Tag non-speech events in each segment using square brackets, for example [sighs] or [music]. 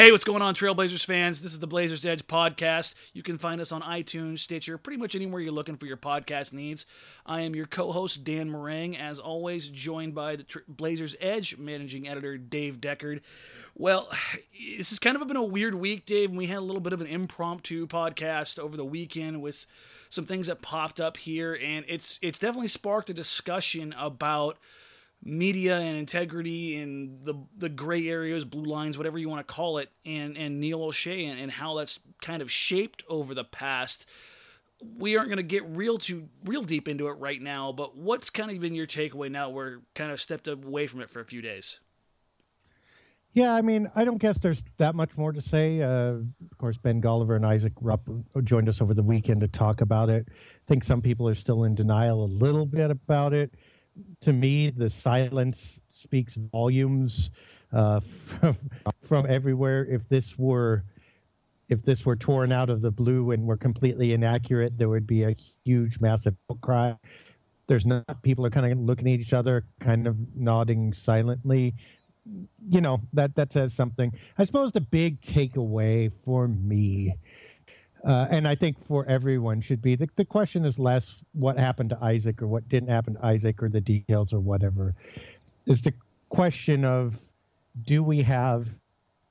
Hey, what's going on, Trailblazers fans? This is the Blazers Edge podcast. You can find us on iTunes, Stitcher, pretty much anywhere you're looking for your podcast needs. I am your co host, Dan Marang, as always, joined by the Blazers Edge managing editor, Dave Deckard. Well, this has kind of been a weird week, Dave, and we had a little bit of an impromptu podcast over the weekend with some things that popped up here, and it's it's definitely sparked a discussion about media and integrity and the the gray areas, blue lines, whatever you want to call it, and and Neil Olshey and, and how that's kind of shaped over the past. We aren't going to get real too real deep into it right now, but what's kind of been your takeaway now? We're kind of stepped away from it for a few days. Yeah, I mean, I don't guess there's that much more to say. Uh, of course, Ben Golliver and Isaac Rupp joined us over the weekend to talk about it. I think some people are still in denial a little bit about it to me, the silence speaks volumes uh, from, from everywhere. If this were if this were torn out of the blue and were completely inaccurate, there would be a huge, massive outcry. There's not people are kind of looking at each other, kind of nodding silently. You know that that says something. I suppose the big takeaway for me uh, and I think for everyone should be the, the question is less what happened to Isaac or what didn't happen to Isaac or the details or whatever. Is the question of do we have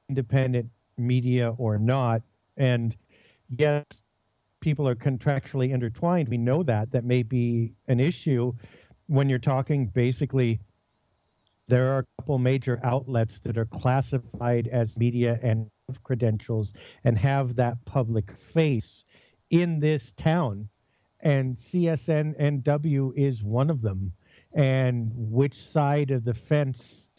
independent media or not? And yes, people are contractually intertwined. We know that. That may be an issue when you're talking basically. There are a couple major outlets that are classified as media and credentials and have that public face in this town. And CSN NW is one of them. And which side of the fence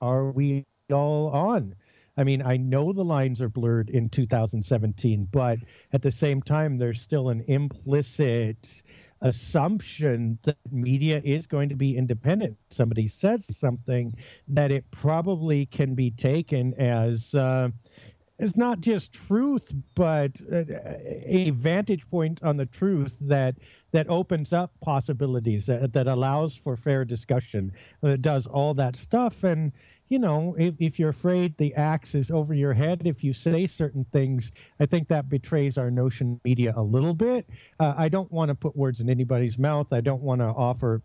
are we all on? I mean, I know the lines are blurred in 2017, but at the same time, there's still an implicit assumption that media is going to be independent. Somebody says something that it probably can be taken as uh, it's not just truth, but a vantage point on the truth that that opens up possibilities that, that allows for fair discussion. That does all that stuff, and you know, if, if you're afraid the axe is over your head, if you say certain things, I think that betrays our notion media a little bit. Uh, I don't want to put words in anybody's mouth. I don't want to offer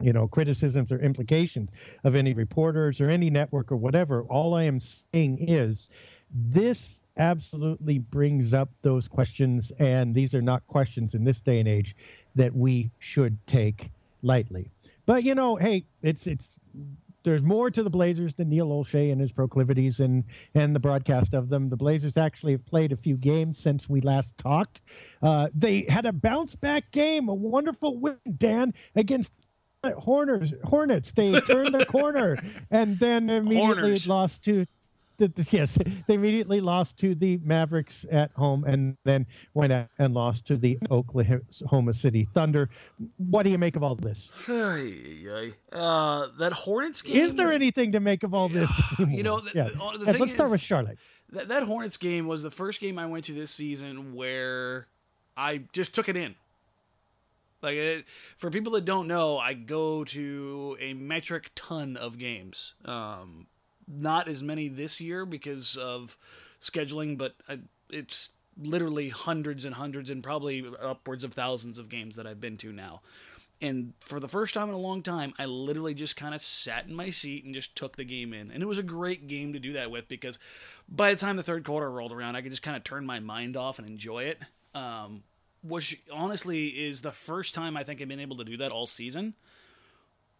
you know criticisms or implications of any reporters or any network or whatever all i am saying is this absolutely brings up those questions, and these are not questions in this day and age that we should take lightly. But you know, hey, it's it's there's more to the Blazers than Neil Olshey and his proclivities and and the broadcast of them. The Blazers actually have played a few games since we last talked. Uh, they had a bounce back game, a wonderful win, Dan, against Horners Hornets. They turned the [laughs] corner and then immediately lost to yes, [laughs] they immediately lost to the Mavericks at home and then went out and lost to the Oklahoma City Thunder. What do you make of all this? [sighs] Uh, that Hornets game. Is there anything to make of all this? [sighs] you know, the, yeah. the, the let's start with Charlotte. That, that Hornets game was the first game I went to this season where I just took it in. Like it, for people that don't know, I go to a metric ton of games. Um, not as many this year because of scheduling, but I, it's literally hundreds and hundreds and probably upwards of thousands of games that I've been to now. And for the first time in a long time, I literally just kind of sat in my seat and just took the game in. And it was a great game to do that with because by the time the third quarter rolled around, I could just kind of turn my mind off and enjoy it. Um, which honestly is the first time I think I've been able to do that all season.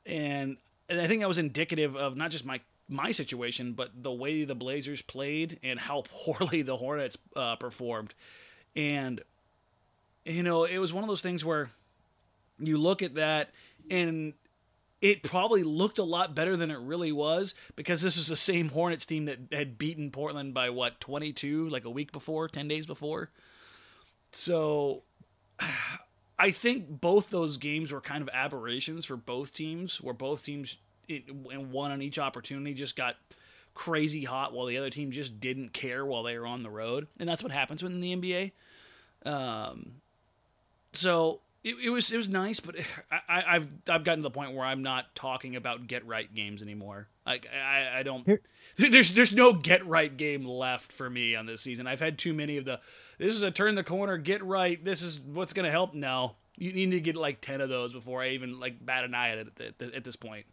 And, and I think that was indicative of not just my my situation, but the way the Blazers played and how [laughs] poorly the Hornets uh, performed. And, you know, it was one of those things where you look at that and it probably looked a lot better than it really was because this was the same Hornets team that had beaten Portland by what, 22, like a week before, 10 days before. So [sighs] I think both those games were kind of aberrations for both teams, where both teams and one on each opportunity just got crazy hot while the other team just didn't care while they were on the road, and that's what happens in the NBA. Um, so it, it, was it was nice, but [laughs] I, have I've gotten to the point where I'm not talking about get right games anymore. Like I, I don't. Here. [laughs] There's there's no get right game left for me on this season. I've had too many of the. This is a turn the corner, get right. This is what's gonna help. No, you need to get like ten of those before I even like bat an eye at it at, at, at this point.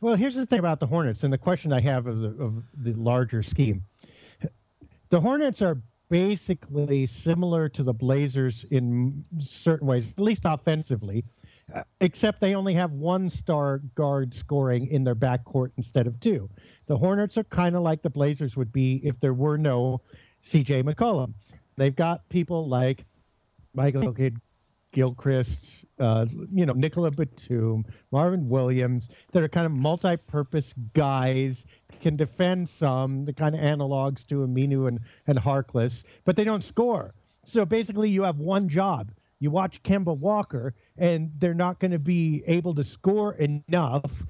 Well, here's the thing about the Hornets, and the question I have of the of the larger scheme. The Hornets are basically similar to the Blazers in certain ways, at least offensively, uh, except they only have one star guard scoring in their backcourt instead of two. The Hornets are kind of like the Blazers would be if there were no CJ McCollum. They've got people like Michael Kidd, Gilchrist, uh, you know, Nicolas Batum, Marvin Williams, that are kind of multi-purpose guys, can defend some, the kind of analogs to Aminu and, and Harkless, but they don't score. So basically, you have one job. You watch Kemba Walker, and they're not going to be able to score enough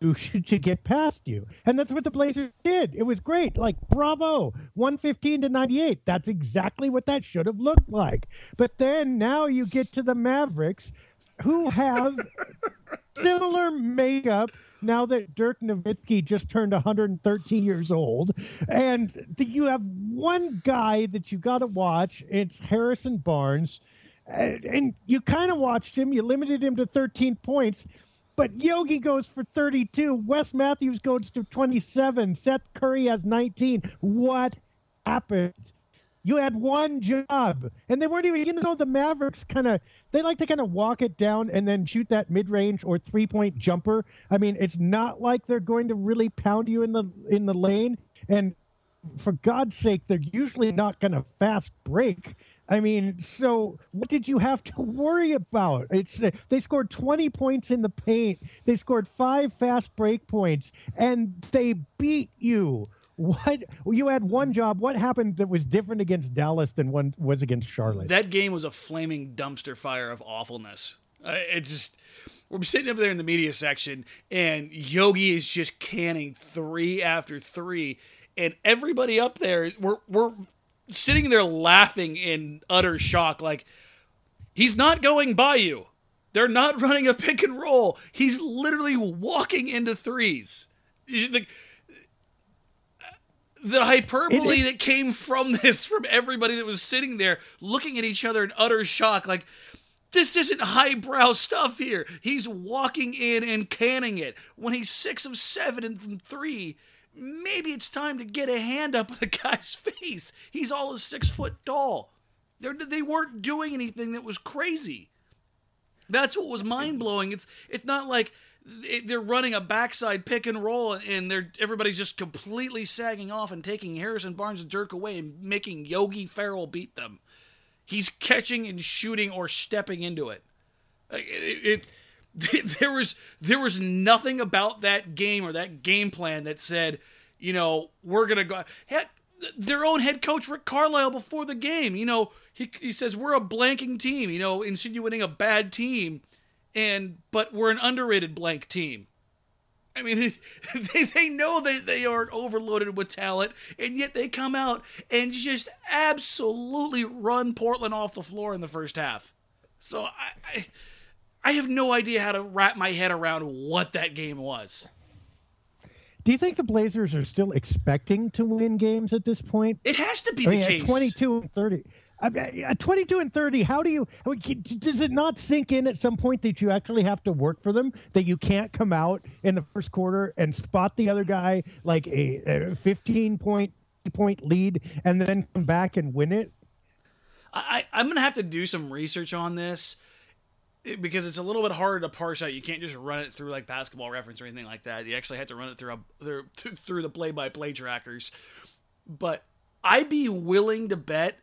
to, [laughs] to get past you. And that's what the Blazers did. It was great. Like, bravo. 115 to 98. That's exactly what that should have looked like. But then now you get to the Mavericks who have [laughs] similar makeup now that Dirk Nowitzki just turned 113 years old. And you have one guy that you got to watch. It's Harrison Barnes. And you kind of watched him. You limited him to 13 points but Yogi goes for 32. Wes Matthews goes to 27. Seth Curry has 19. What happened? You had one job, and they weren't even. You know, the Mavericks kind of they like to kind of walk it down and then shoot that mid range or three point jumper. I mean, it's not like they're going to really pound you in the in the lane. And for God's sake, they're usually not going to fast break. I mean, so what did you have to worry about? It's uh, they scored 20 points in the paint. They scored five fast break points, and they beat you. What you had one job. What happened that was different against Dallas than one was against Charlotte? That game was a flaming dumpster fire of awfulness. Uh, it just we're sitting up there in the media section, and Yogi is just canning three after three, and everybody up there we're we're sitting there laughing in utter shock. Like, he's not going by you. They're not [laughs] running a pick and roll. He's literally walking into threes. The, the hyperbole that came from [laughs] this, from everybody that was sitting there looking at each other in utter shock, like, this isn't highbrow stuff here. He's walking in and canning it when he's six of seven and from three maybe it's time to get a hand up on a guy's [laughs] face. He's all of six foot tall. They're, they weren't doing anything that was crazy. That's what was mind blowing. It's it's not like they're running a backside pick and roll and they're everybody's just completely sagging off and taking Harrison Barnes and Dirk away and making Yogi Ferrell beat them. He's catching and shooting or stepping into it. It, it, [laughs] there was there was nothing about that game or that game plan that said, you know, we're gonna go. Heck, their own head coach Rick Carlisle before the game, you know, he he says we're a blanking team, you know, insinuating a bad team, and but we're an underrated blank team. I mean, [laughs] they, they, know that they aren't overloaded with talent, and yet they come out and just absolutely run Portland off the floor in the first half. So I, I I have no idea how to wrap my head around what that game was. Do you think the Blazers are still expecting to win games at this point? It has to be I the mean, case. 22 and 30. At 22 and 30, how do you does it not sink in at some point that you actually have to work for them? That you can't come out in the first quarter and spot the other guy like a, a 15 point point lead and then come back and win it? I, I'm gonna have to do some research on this because it's a little bit harder to parse out. You can't just run it through like basketball reference or anything like that. You actually have to run it through a, through the play-by-play trackers. But I'd be willing to bet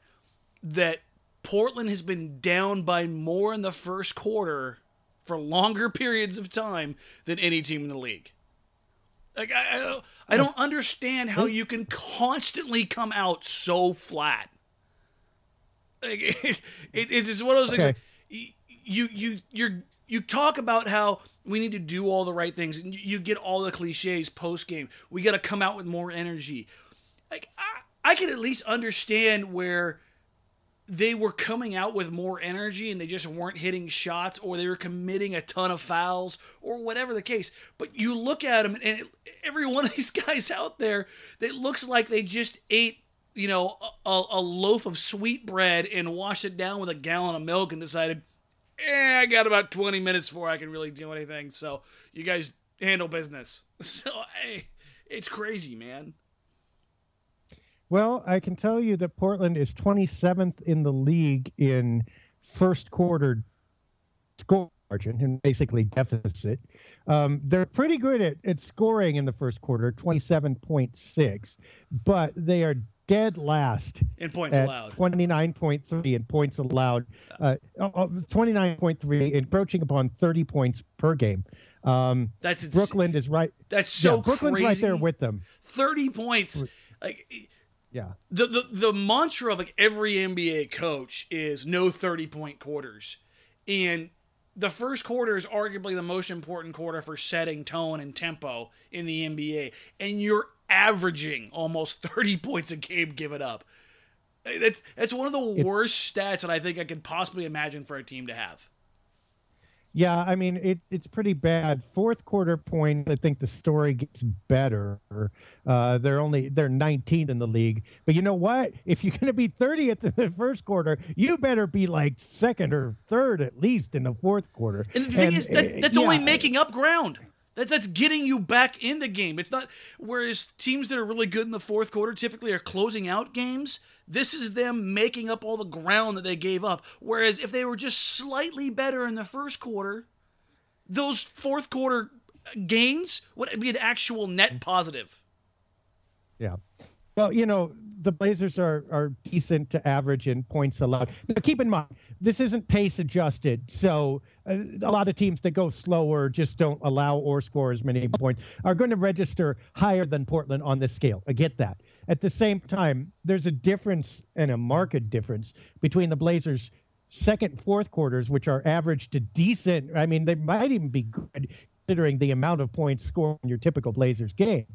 that Portland has been down by more in the first quarter for longer periods of time than any team in the league. Like I, I don't, I don't understand how you can constantly come out so flat. Like it, [laughs] it, it's just one of those okay. things you you you're you talk about how we need to do all the right things and you get all the cliches post game we got to come out with more energy like I, I can at least understand where they were coming out with more energy and they just weren't hitting shots or they were committing a ton of fouls or whatever the case. But you look at them and every one of these [laughs] guys out there that looks like they just ate, you know, a, a loaf of sweet bread and washed it down with a gallon of milk and decided, eh, I got about 20 minutes before I can really do anything. So you guys handle business. [laughs] So, it's crazy, man. Well, I can tell you that Portland is 27th in the league in first quarter score margin and basically deficit. Um, they're pretty good at, at scoring in the first quarter, 27.6, but they are dead last in points allowed 29.3 in points allowed uh, 29.3 encroaching upon 30 points per game um, that's brooklyn is right that's so yeah, brooklyn's crazy. right there with them 30 points like yeah. The, the the mantra of like every NBA coach is no 30 point quarters. And the first quarter is arguably the most important quarter for setting tone and tempo in the NBA. And you're averaging almost [laughs] 30 points a game given up. That's that's one of the worst stats that I think I could possibly imagine for a team to have. Yeah, I mean it, it's pretty bad. Fourth quarter point, I think the story gets better. Uh, they're only they're 19th in the league, but you know what? If you're going to be 30th in the first quarter, you better be like second or third at least in the fourth quarter. And the thing and, is, that, that's uh, only making up ground. That's that's getting you back in the game. It's not whereas teams that are really good in the fourth quarter typically are closing out games. This is them making up all the ground that they gave up. Whereas if they were just slightly better in the first quarter, those fourth quarter gains would be an actual net positive. Yeah. Well, you know, the Blazers are are decent to average in points allowed. Now, keep in mind, this isn't pace adjusted, so uh, a lot of teams that go slower just don't allow or score as many points are going to register higher than Portland on this scale. I get that. At the same time, there's a difference and a market difference between the Blazers second fourth quarters, which are average to decent. I mean, they might even be good considering the amount of points scored in your typical Blazers game,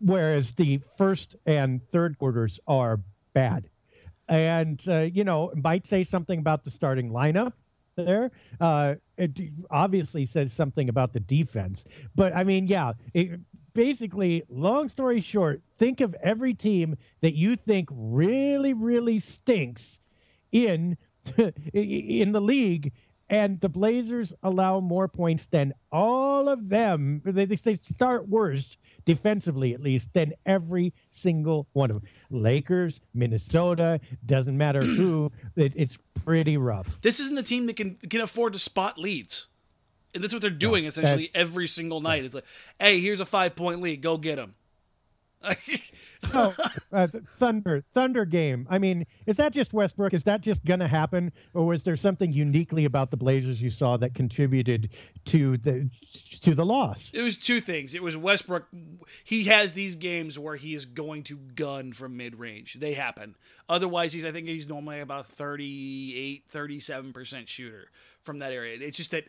whereas the first and third quarters are bad. And, uh, you know, might say something about the starting lineup there. Uh, it obviously says something about the defense. But, I mean, yeah, it, basically, long story short, think of every team that you think really, really stinks in [laughs] in the league and the Blazers allow more points than all of them. They, they start worst defensively, at least, than every single one of them. Lakers, Minnesota, doesn't matter who. [clears throat] It, it's pretty rough. This isn't the team that can can afford to spot leads. And that's what they're doing essentially every single night. It's like, hey, here's a five point lead, go get them. So, [laughs] uh, Thunder, Thunder game. I mean, is that just Westbrook? Is that just gonna happen, or was there something uniquely about the Blazers you saw that contributed to the to the loss? It was two things. It was Westbrook. He has these games where he is going to gun from mid range. They happen. Otherwise, he's I think he's normally about 38, 37 percent shooter from that area. It's just that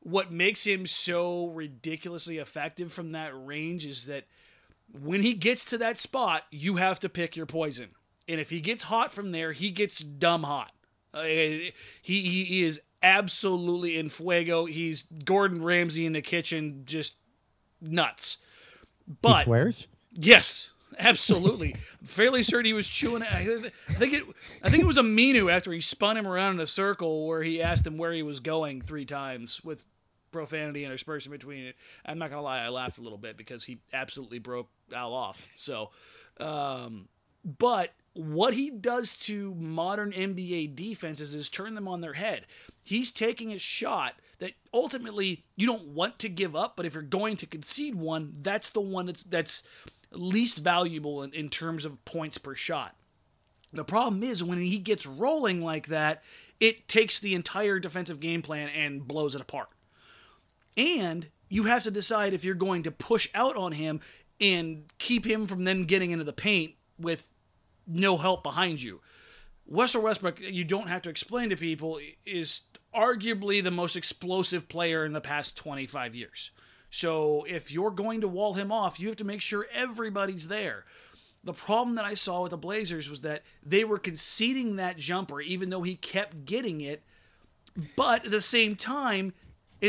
what makes him so ridiculously effective from that range is that when he gets to that spot, you have to pick your poison. And if he gets hot from there, he gets dumb hot. Uh, he, he, is absolutely in fuego. He's Gordon Ramsay in the kitchen, just nuts. But he swears. Yes, absolutely. [laughs] Fairly certain he was chewing. I think it. I think it was Aminu after he spun him around in a circle where he asked him where he was going three times with profanity interspersed in between it. I'm not gonna lie, I laughed a little bit because he absolutely broke Al off. So, um, but what he does to modern NBA defenses is turn them on their head. He's taking a shot that ultimately you don't want to give up, but if you're going to concede one, that's the one that's that's least valuable in, in terms of points per shot. The problem is when he gets rolling like that, it takes the entire defensive game plan and blows it apart. And you have to decide if you're going to push out on him and keep him from then getting into the paint with no help behind you. Russell Westbrook, you don't have to explain to people, is arguably the most explosive player in the past 25 years. So if you're going to wall him off, you have to make sure everybody's there. The problem that I saw with the Blazers was that they were conceding that jumper, even though he kept getting it. But at the same time,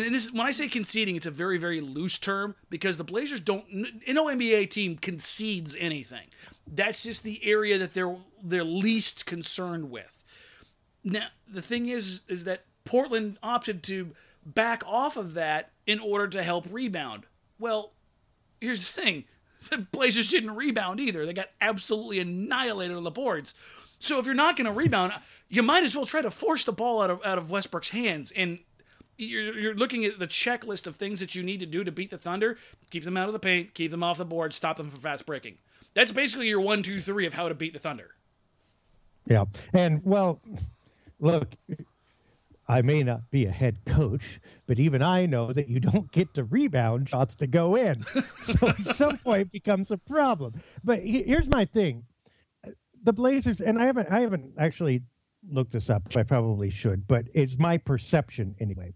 and this when I say conceding, it's a very very loose term because the Blazers don't. No NBA team concedes anything. That's just the area that they're they're least concerned with. Now the thing is is that Portland opted to back off of that in order to help rebound. Well, here's the thing: [laughs] the Blazers didn't rebound either. They got absolutely annihilated on the boards. So if you're not going to rebound, you might as well try to force the ball out of out of Westbrook's hands and you're, you're looking at the checklist of things that you need to do to beat the Thunder. Keep them out of the paint, keep them off the board, stop them from fast breaking. That's basically your one, two, three of how to beat the Thunder. Yeah, and well, look, I may not be a head coach, but even I know that you don't get to rebound shots to go in. [laughs] so at some point it becomes a problem. But here's my thing. The Blazers and I haven't I haven't actually looked this up. I probably should, but it's my perception anyway.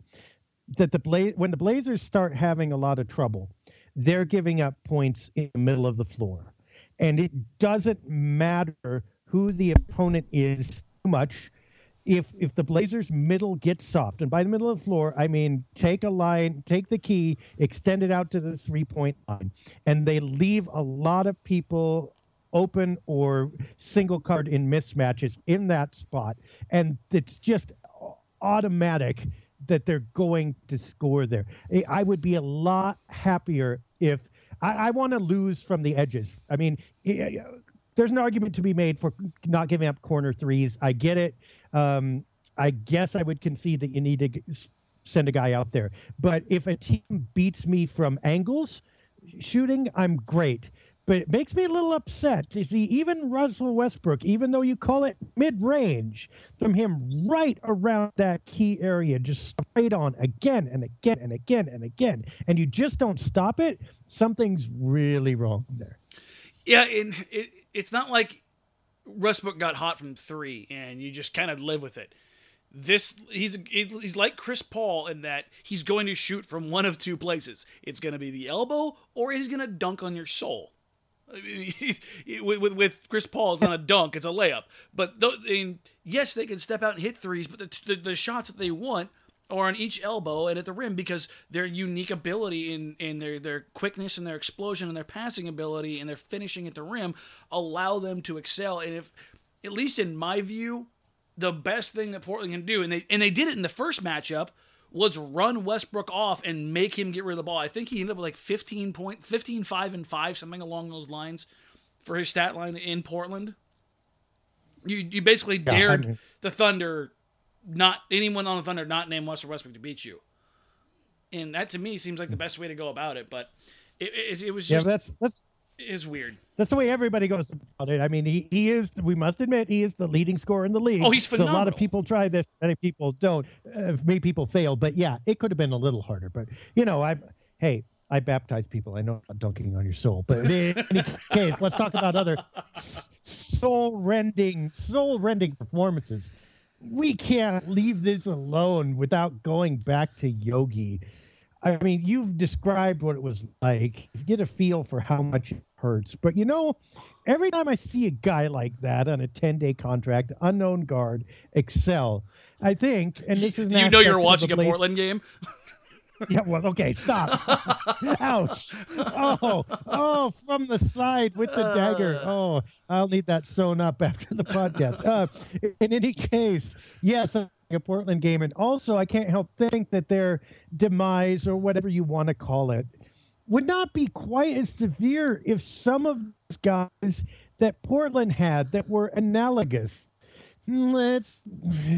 That the Bla- when the Blazers start having a lot of trouble, they're giving up points in the middle of the floor. And it doesn't matter who the opponent is too much if if the Blazers middle gets soft, and by the middle of the floor, I mean take a line, take the key, extend it out to the three point line, and they leave a lot of people open or single card in mismatches in that spot, and it's just automatic that they're going to score there. I would be a lot happier if I, I want to lose from the edges. I mean, there's an argument to be made for not giving up corner threes. I get it. Um, I guess I would concede that you need to send a guy out there. But if a team beats me from angles shooting, I'm great. But it makes me a little upset to see even Russell Westbrook, even though you call it mid range, from him right around that key area, just straight on again and again and again and again. And you just don't stop it. Something's really wrong there. Yeah, and it, it's not like Westbrook got hot from three and you just kind of live with it. This he's he's like Chris Paul in that he's going to shoot from one of two places. It's going to be the elbow or he's going to dunk on your soul. [laughs] With, with, Chris Paul, it's not a dunk; it's a layup. But yes, they can step out and hit threes, but the, the, the shots that they want are on each elbow and at the rim because their unique ability in, in their, their quickness and their explosion and their passing ability and their finishing at the rim allow them to excel. And if, at least in my view, the best thing that Portland can do, and they and they did it in the first matchup, was run Westbrook off and make him get rid of the ball. I think he ended up with like 15 point, 15, 5 and 5, something along those lines for his stat line in Portland. You you basically yeah, dared I mean, the Thunder not anyone on the Thunder not named Russell Westbrook to beat you. And that to me seems like the hmm. best way to go about it. But it, it, it was just yeah, that's that's is weird. That's the way everybody goes about it. I mean, he, he is. We must admit, he is the leading scorer in the league. Oh, he's phenomenal. So a lot of people try this, many people don't. Uh, many people fail, but yeah, it could have been a little harder. But you know, I hey, I baptize people. I know I'm dunking on your soul, but in any [laughs] case, let's talk about other soul-rending, soul-rending performances we can't leave this alone without going back to Yogi. I mean, you've described what it was like. You get a feel for how much it hurts. But you know, every time I see a guy like that on a 10 day contract, unknown guard, excel, I think, and this is you know you're watching a Portland game. [laughs] yeah, well, okay, stop. [laughs] Ouch. Oh, oh, from the side with the dagger. Uh. Oh, I'll need that sewn up after the podcast. Uh, in any case, yes, a Portland game. And also, I can't help think that their demise, or whatever you want to call it, would not be quite as severe if some of those guys that Portland had that were analogous let's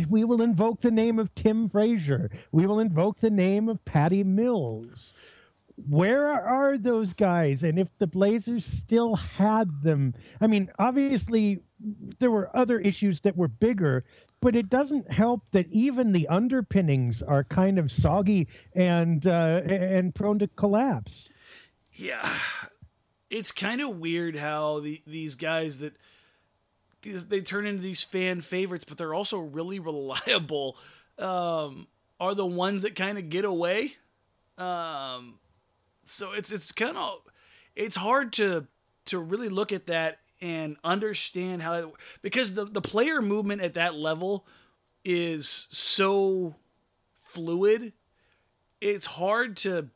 we will invoke the name of Tim Frazier. We will invoke the name of Patty Mills. Where are those guys? And if the Blazers still had them, I mean, obviously there were other issues that were bigger, but it doesn't help that even the underpinnings are kind of soggy and uh, and prone to collapse. Yeah, it's kind of weird how the, these guys that they turn into these fan favorites, but they're also really [laughs] reliable. Um, are the ones that kind of get away. Um, so it's it's kind of it's hard to to really look at that and understand how it, because the the player movement at that level is so fluid. It's hard to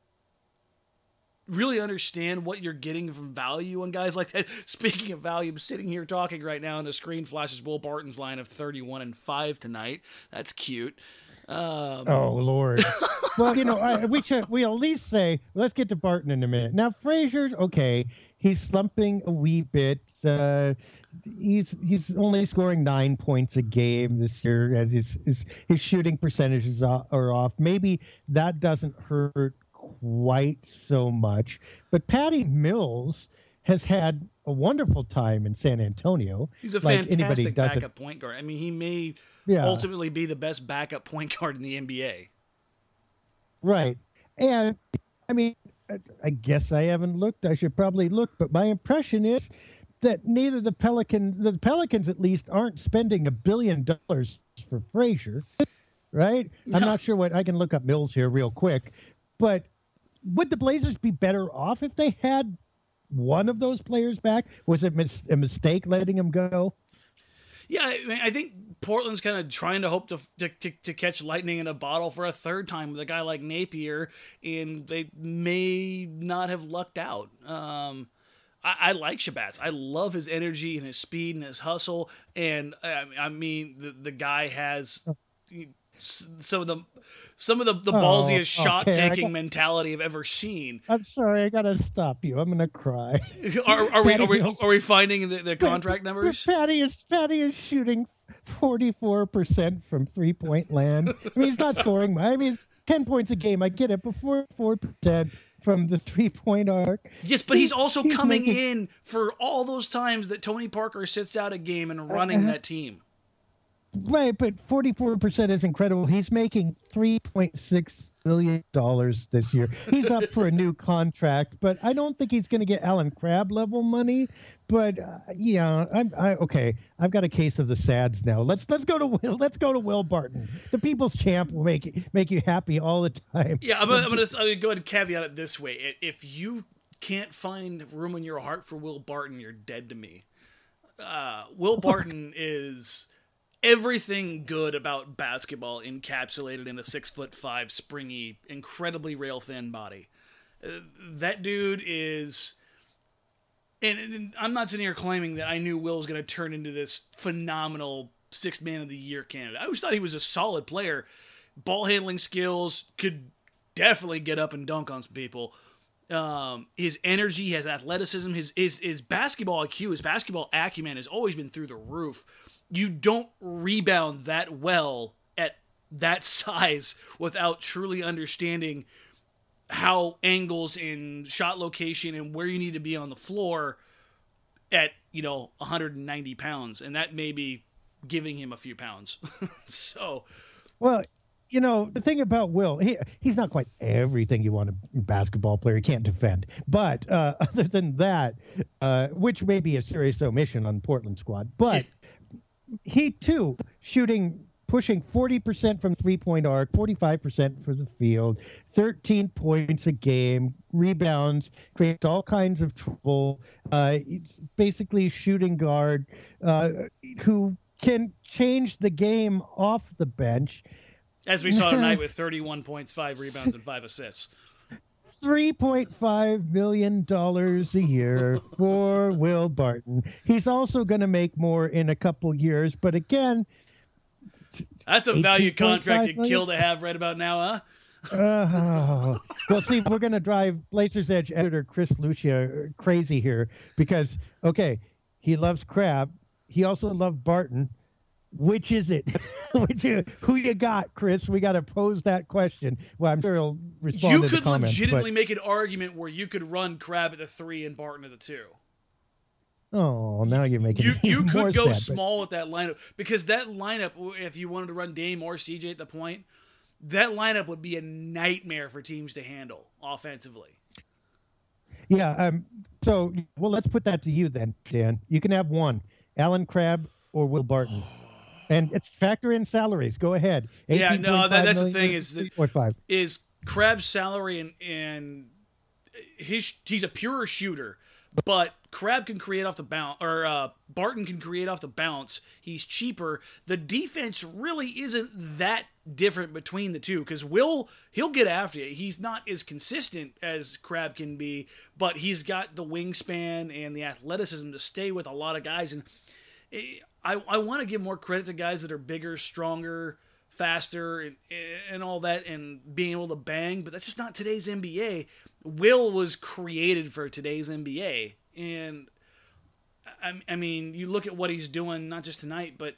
really understand what you're getting from value on guys like that. [laughs] Speaking of value, I'm sitting here talking right now, and the screen flashes Will Barton's line of 31 and 5 tonight. That's cute. Um, oh Lord. [laughs] well, you know, I, we should we at least say let's get to Barton in a minute. Now Frazier, okay, he's slumping a wee bit. Uh, he's he's only scoring nine points a game this year as his his, his shooting percentages are off. Maybe that doesn't hurt quite so much. But Patty Mills has had a wonderful time in San Antonio. He's a like fantastic backup point guard. I mean, he may yeah. ultimately be the best backup point guard in the NBA. Right. And I mean, I guess I haven't looked. I should probably look, but my impression is that neither the Pelicans, the Pelicans at least, aren't spending a billion dollars for Frazier, right? No. I'm not sure what I can look up Mills here real quick, but would the Blazers be better off if they had one of those players back? Was it mis- a mistake letting him go? Yeah, I, mean, I think Portland's kind of trying to hope to, to, to to catch lightning in a bottle for a third time with a guy like Napier, and they may not have lucked out. Um, I, I, like Shabazz. I love his energy and his speed and his hustle, and I, I mean the the guy has some of the some of the, the ballsiest oh, shot taking mentality I've ever seen. I'm sorry, I gotta stop you. I'm gonna cry. [laughs] are, are we are we are we finding the, the [laughs] contract numbers? Patty is Patty is shooting 44 percent from three point land. I mean, he's not scoring. I mean, 10 points a game. I get it, but 44 percent from the three point arc. Yes, but he's, also he's coming making... in for all those times that Tony Parker sits out a game and running uh, that team. Right, but 44% is incredible. He's making 3.6 million dollars this year. He's up for a new [laughs] contract, but I don't think he's going to get Allen Crabbe level money. But uh, yeah, I'm I, okay. I've got a case of the sads now. Let's let's go to Will. Let's go to Will Barton. The people's champ will make make you happy all the time. Yeah, I'm, I'm gonna, [laughs] I'm gonna go ahead and caveat it this way: if you can't find room in your heart for Will Barton, you're dead to me. Uh, Will Barton is everything good about basketball encapsulated in a six foot five, springy, incredibly rail thin body. Uh, that dude is. And, and, I'm not sitting here claiming that I knew Will was going to turn into this phenomenal sixth man of the year candidate. I always thought he was a solid player. Ball handling skills could definitely get up and dunk on some people. Um, his energy, his athleticism, his, his his basketball IQ, his basketball acumen has always been through the roof you don't rebound that well at that [laughs] size without truly understanding how angles and shot location and where you need to be on the floor at you know 190 pounds. And that may be giving him a few pounds. [laughs] So well you know the thing about will he, he's not quite everything you want a basketball player. He can't defend. But uh, [laughs] other than that uh, which may be a serious omission on portland squad but he too shooting pushing 40% from three point arc, 45% for the field, 13 points a game, rebounds, creates all kinds of trouble. Uh, basically, shooting guard uh, who can change the game off the bench. As we saw tonight [laughs] with 31 points, five rebounds, and five assists. $3.5 million a year for [laughs] Will Barton. He's also going to make more in a couple years, but again, that's a value contract you kill to have right about now, huh? uh, well, see, we're going to drive Blazers Edge editor Chris Lucia crazy here because, okay, he loves Crabbe. He also loved Barton which is it? [laughs] which who you got, Chris? We got to pose that question. Well, I'm sure he'll respond. You could comments, legitimately but... make an argument where you could run Crabbe at the three and Barton at the two. Oh, now you're making you. You could go sad, small but... with that lineup because that lineup, if you wanted to run Dame or CJ at the point, that lineup would be a nightmare for teams to handle offensively. Yeah. Um. So, well, let's put that to you then, Dan. You can have one: Allen Crabbe or Will Barton. [sighs] and it's factor in salaries. Go ahead. Yeah, no, that, that's the thing is is Crabbe's salary and and his he's a pure shooter, but Crabbe can create off the bounce, or uh, Barton can create off the bounce. He's cheaper. The defense really isn't that different between the two because Will he'll get after you. He's not as consistent as Crabbe can be, but he's got the wingspan and the athleticism to stay with a lot of guys. And eh, I I want to give more credit to guys that are bigger, stronger, faster, and and all that, and being able to bang. But that's just not today's NBA. Will was created for today's NBA, and I, I mean, you look at what he's doing not just tonight, but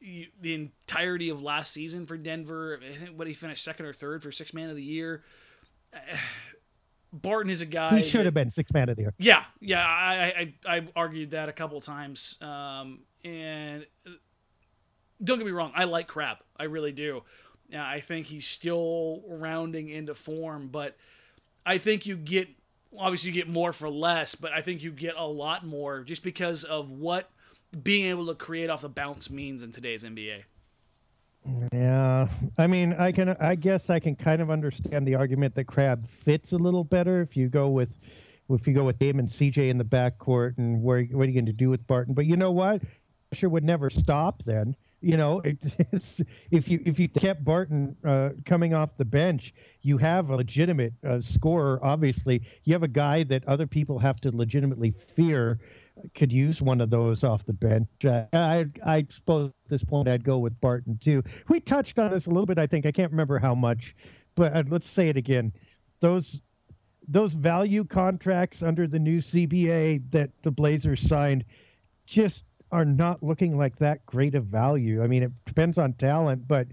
you, the entirety of last season for Denver. I think what he finished second or third for six man of the year. [sighs] Barton is a guy. He should have been six man of the year. Yeah, yeah. I I, I argued that a couple times, um, and uh, don't get me wrong. I like Crabbe. I really do. I think he's still rounding into form, but I think you get obviously you get more for less, but I think you get a lot more just because of what being able to create off the bounce means in today's NBA. Yeah, I mean, I can, I guess, I can kind of understand the argument that Crabbe fits a little better if you go with, if you go with Dame and CJ in the backcourt, and where what are you going to do with Barton? But you know what? Sure would never stop then you know, [laughs] it's, if you if you kept Barton uh, coming off the bench, you have a legitimate uh, scorer. Obviously, you have a guy that other people have to legitimately fear could use one of those off the bench. Uh, I I suppose at this point I'd go with Barton too. We touched on this a little bit. I think I can't remember how much, but uh, let's say it again. Those those value contracts under the new CBA that the Blazers signed just are not looking like that great of value. I mean, it depends on talent, but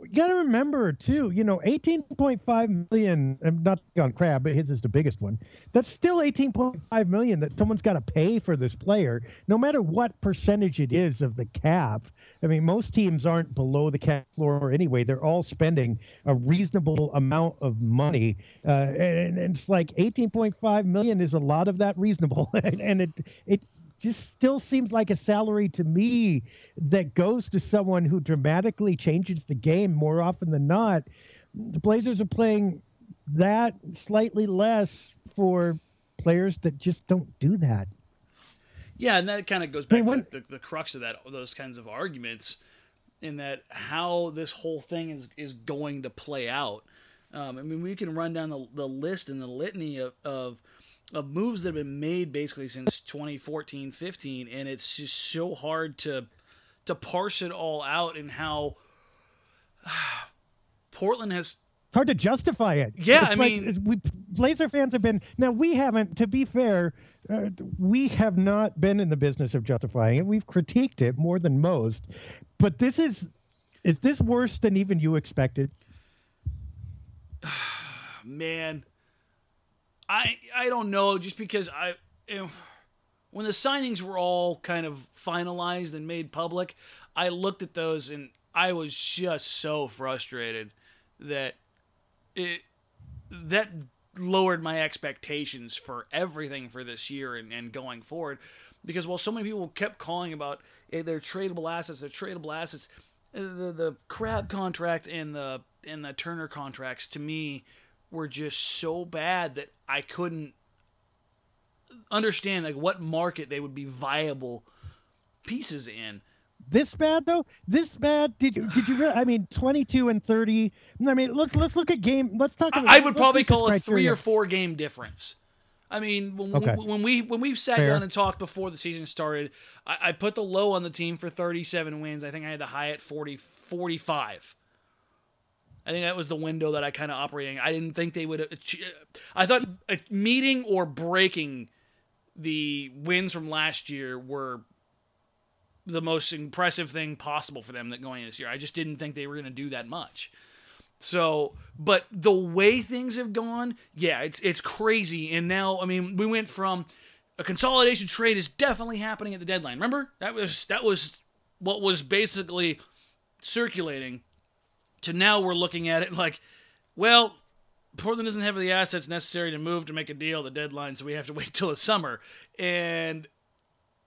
you got to remember too, you know, 18.5 million, not on Crabbe, but his is the biggest one. That's still 18.5 million that someone's got to pay for this player, no matter what percentage it is of the cap. I mean, most teams aren't below the cap floor anyway. They're all spending a reasonable amount of money, uh, and, and, it's like 18.5 million is a lot of that reasonable, [laughs] and, and it it's just still seems like a salary to me that goes to someone who dramatically changes the game more often than not. The Blazers are playing that slightly less for players that just don't do that. Yeah, and that kind of goes back I mean, when, to the, the crux of that those kinds of arguments in that how this whole thing is is going to play out. Um, I mean, we can run down the, the list and the litany of, of of moves that have been made basically since 2014 15 and it's just so hard to to parse it all out and how uh, [sighs] Portland has it's hard to justify it. Yeah, it's I like, mean, we, Blazer fans have been now. We haven't, to be fair, uh, we have not been in the business of justifying it. We've critiqued it more than most, but this is is this worse than even you expected? [sighs] Man, I I don't know. Just because I. When the signings were all kind of finalized and made public, I looked at those and I was just so frustrated that it that lowered my expectations for everything for this year and, and going forward. Because while so many people kept calling about eh, their tradable assets, their tradable assets, eh, the the Crabbe contract and the and the Turner contracts to me were just so bad that I couldn't understand like what market they would be viable pieces in. This bad though? This bad? Did you did you really? I mean, twenty two and thirty. I mean, let's let's look at game. Let's talk. About, I would probably call a three or four game difference. I mean, when, okay. when we when we sat Fair. down and talked before the season started, I, I, put the low on the team for 37 wins. I think I had the high at 40, 45. I think that was the window that I kind of operating. I didn't think they would. Uh, uh, I thought uh, meeting or breaking the wins from last year were the most impressive thing possible for them that going this year. I just didn't think they were going to do that much. So, but the way things have gone, yeah, it's it's crazy. And now, I mean, we went from a consolidation trade is definitely happening at the deadline. Remember that was that was what was basically circulating. To now, we're looking at it [laughs] like, well, Portland doesn't have the assets necessary to move to make a deal at the deadline, so we have to [laughs] wait till the summer. And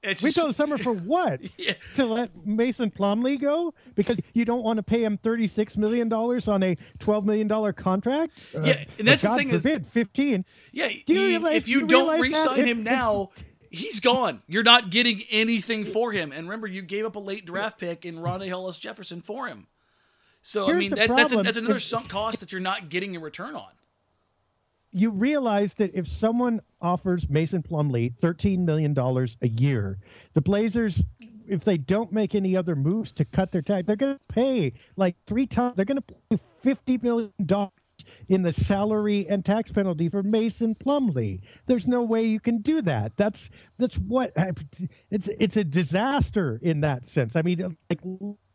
it's wait till the summer for [laughs] what? yeah. To let Mason Plumlee go because you don't want to pay him thirty six million dollars on a twelve million dollar contract. Uh, yeah, and that's the thing forbid, is fifteen. Yeah, you realize, if you, you don't re-sign him now, he's gone. You're not getting anything for him. And remember, you gave up a late draft pick in Rondae Hollis Jefferson for him. So Here's I mean, that, that's a, that's another sunk cost that you're not getting a return on. you realize that if someone offers Mason Plumlee $13 million a year, the Blazers, if they don't make any other moves to cut their tax, they're going to pay like three times. They're going to pay $50 million in the salary and tax penalty for Mason Plumlee. There's no way you can do that. That's that's what it's it's a disaster in that sense. I mean,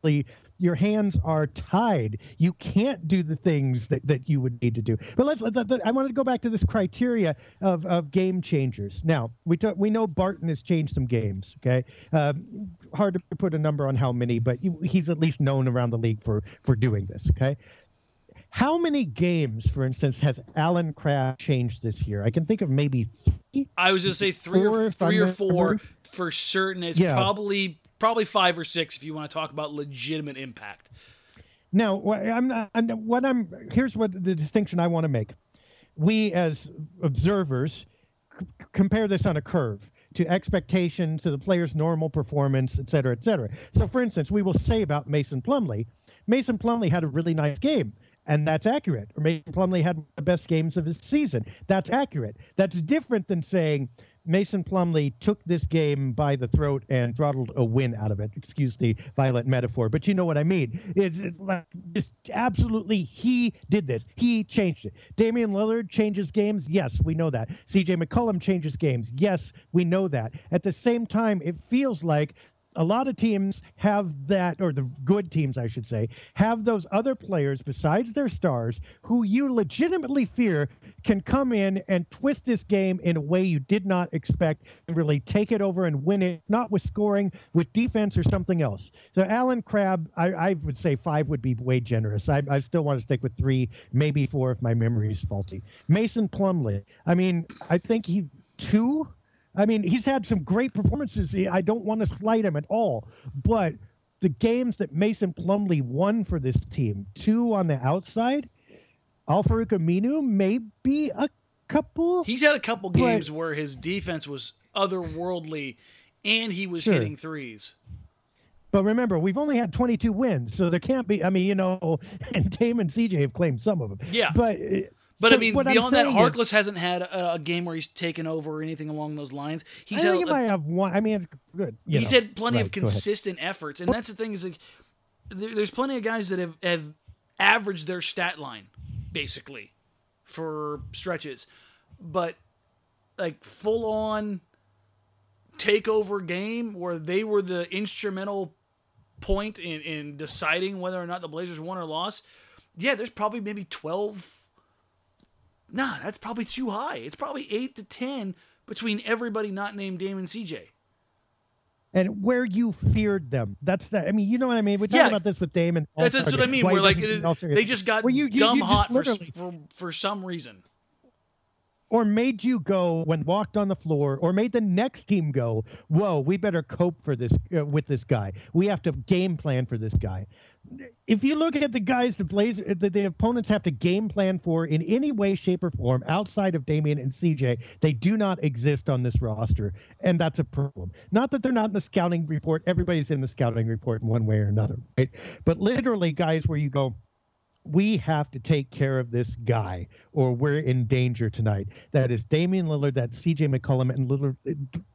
like your hands are tied. You can't do the things that, that you would need to do. But let's, let's, let I wanted to go back to this criteria of, of game changers. Now we we know Barton has changed some games. Okay, um, hard to put a number on how many, but he's at least known around the league for for doing this. Okay. How many games, for instance, has Allen Crabbe changed this year? I can think of maybe three. I was going to say three Four, or three or four for certain. It's Yeah. probably probably five or six if you want to talk about legitimate impact. Now, I'm not. What I'm here's what the distinction I want to make. We as observers c- compare this on a curve to expectation, to the player's normal performance, et cetera, et cetera. So, for instance, we will say about Mason Plumlee, Mason Plumlee had a really nice game. And that's accurate. Or Mason Plumlee had the best games of his season. That's accurate. That's different than saying Mason Plumlee took this game by the throat and throttled a win out of it. Excuse the violent metaphor, but you know what I mean. It's, it's like just absolutely he did this. He changed it. Damian Lillard changes games. Yes, we know that. CJ McCollum changes games. Yes, we know that. At the same time, it feels like a lot of teams have that, or the good teams, I should say, have those other players besides their stars who you legitimately fear can come in and twist this game in a way you did not expect and really take it over and win it, not with scoring, with defense or something else. So, Allen Crabbe, I, I would say five would be way generous. I, I still want to stick with three, maybe four if my memory is faulty. Mason Plumlee, I mean, I think he, two? I mean, he's had some great performances. I don't want to slight him at all, but the games that Mason Plumlee won for this team, two on the outside, Al Farouq Aminu, maybe a couple. He's had a couple But- games where his defense was otherworldly, and he was Sure. hitting threes. But remember, we've only had 22 wins, so there can't be. I mean, you know, [laughs] and Dame and CJ have claimed some of them. Yeah. But But so I mean, beyond that, saying is- Harkless hasn't had a, a game where he's taken over or anything along those lines. I He's think had he a- might have one. I mean, it's good. he's know. had plenty Right, of consistent efforts, and that's the thing is like there, there's plenty of guys that have, have averaged their stat line basically for stretches, but like full on takeover game where they were the instrumental point in, in deciding whether or not the Blazers won or lost. Yeah, there's probably maybe twelve. Nah, that's probably too high. It's probably eight to ten between everybody not named Damon CJ. and where you feared them. That's that. I mean, you know what I mean. We talk Yeah. about this with Damon. That's, that's what I mean. Why he like doesn't it- think All-Star- they just got Where you- you- dumb you hot for, for for some reason. or made you go when walked on the floor, or made the next team go, "Whoa, we better cope for this uh, with this guy. We have to game plan for this guy." If you look at the guys the Blazer, uh, that the opponents have to game plan for in any way, shape, or form outside of Damian and CJ, they do not exist on this roster, and that's a problem. Not that they're not in the scouting report; everybody's in the scouting report in one way or another, right? But literally, guys, where you go we have to take care of this guy or we're in danger tonight. That is Damian Lillard, that's CJ McCollum, and Lillard.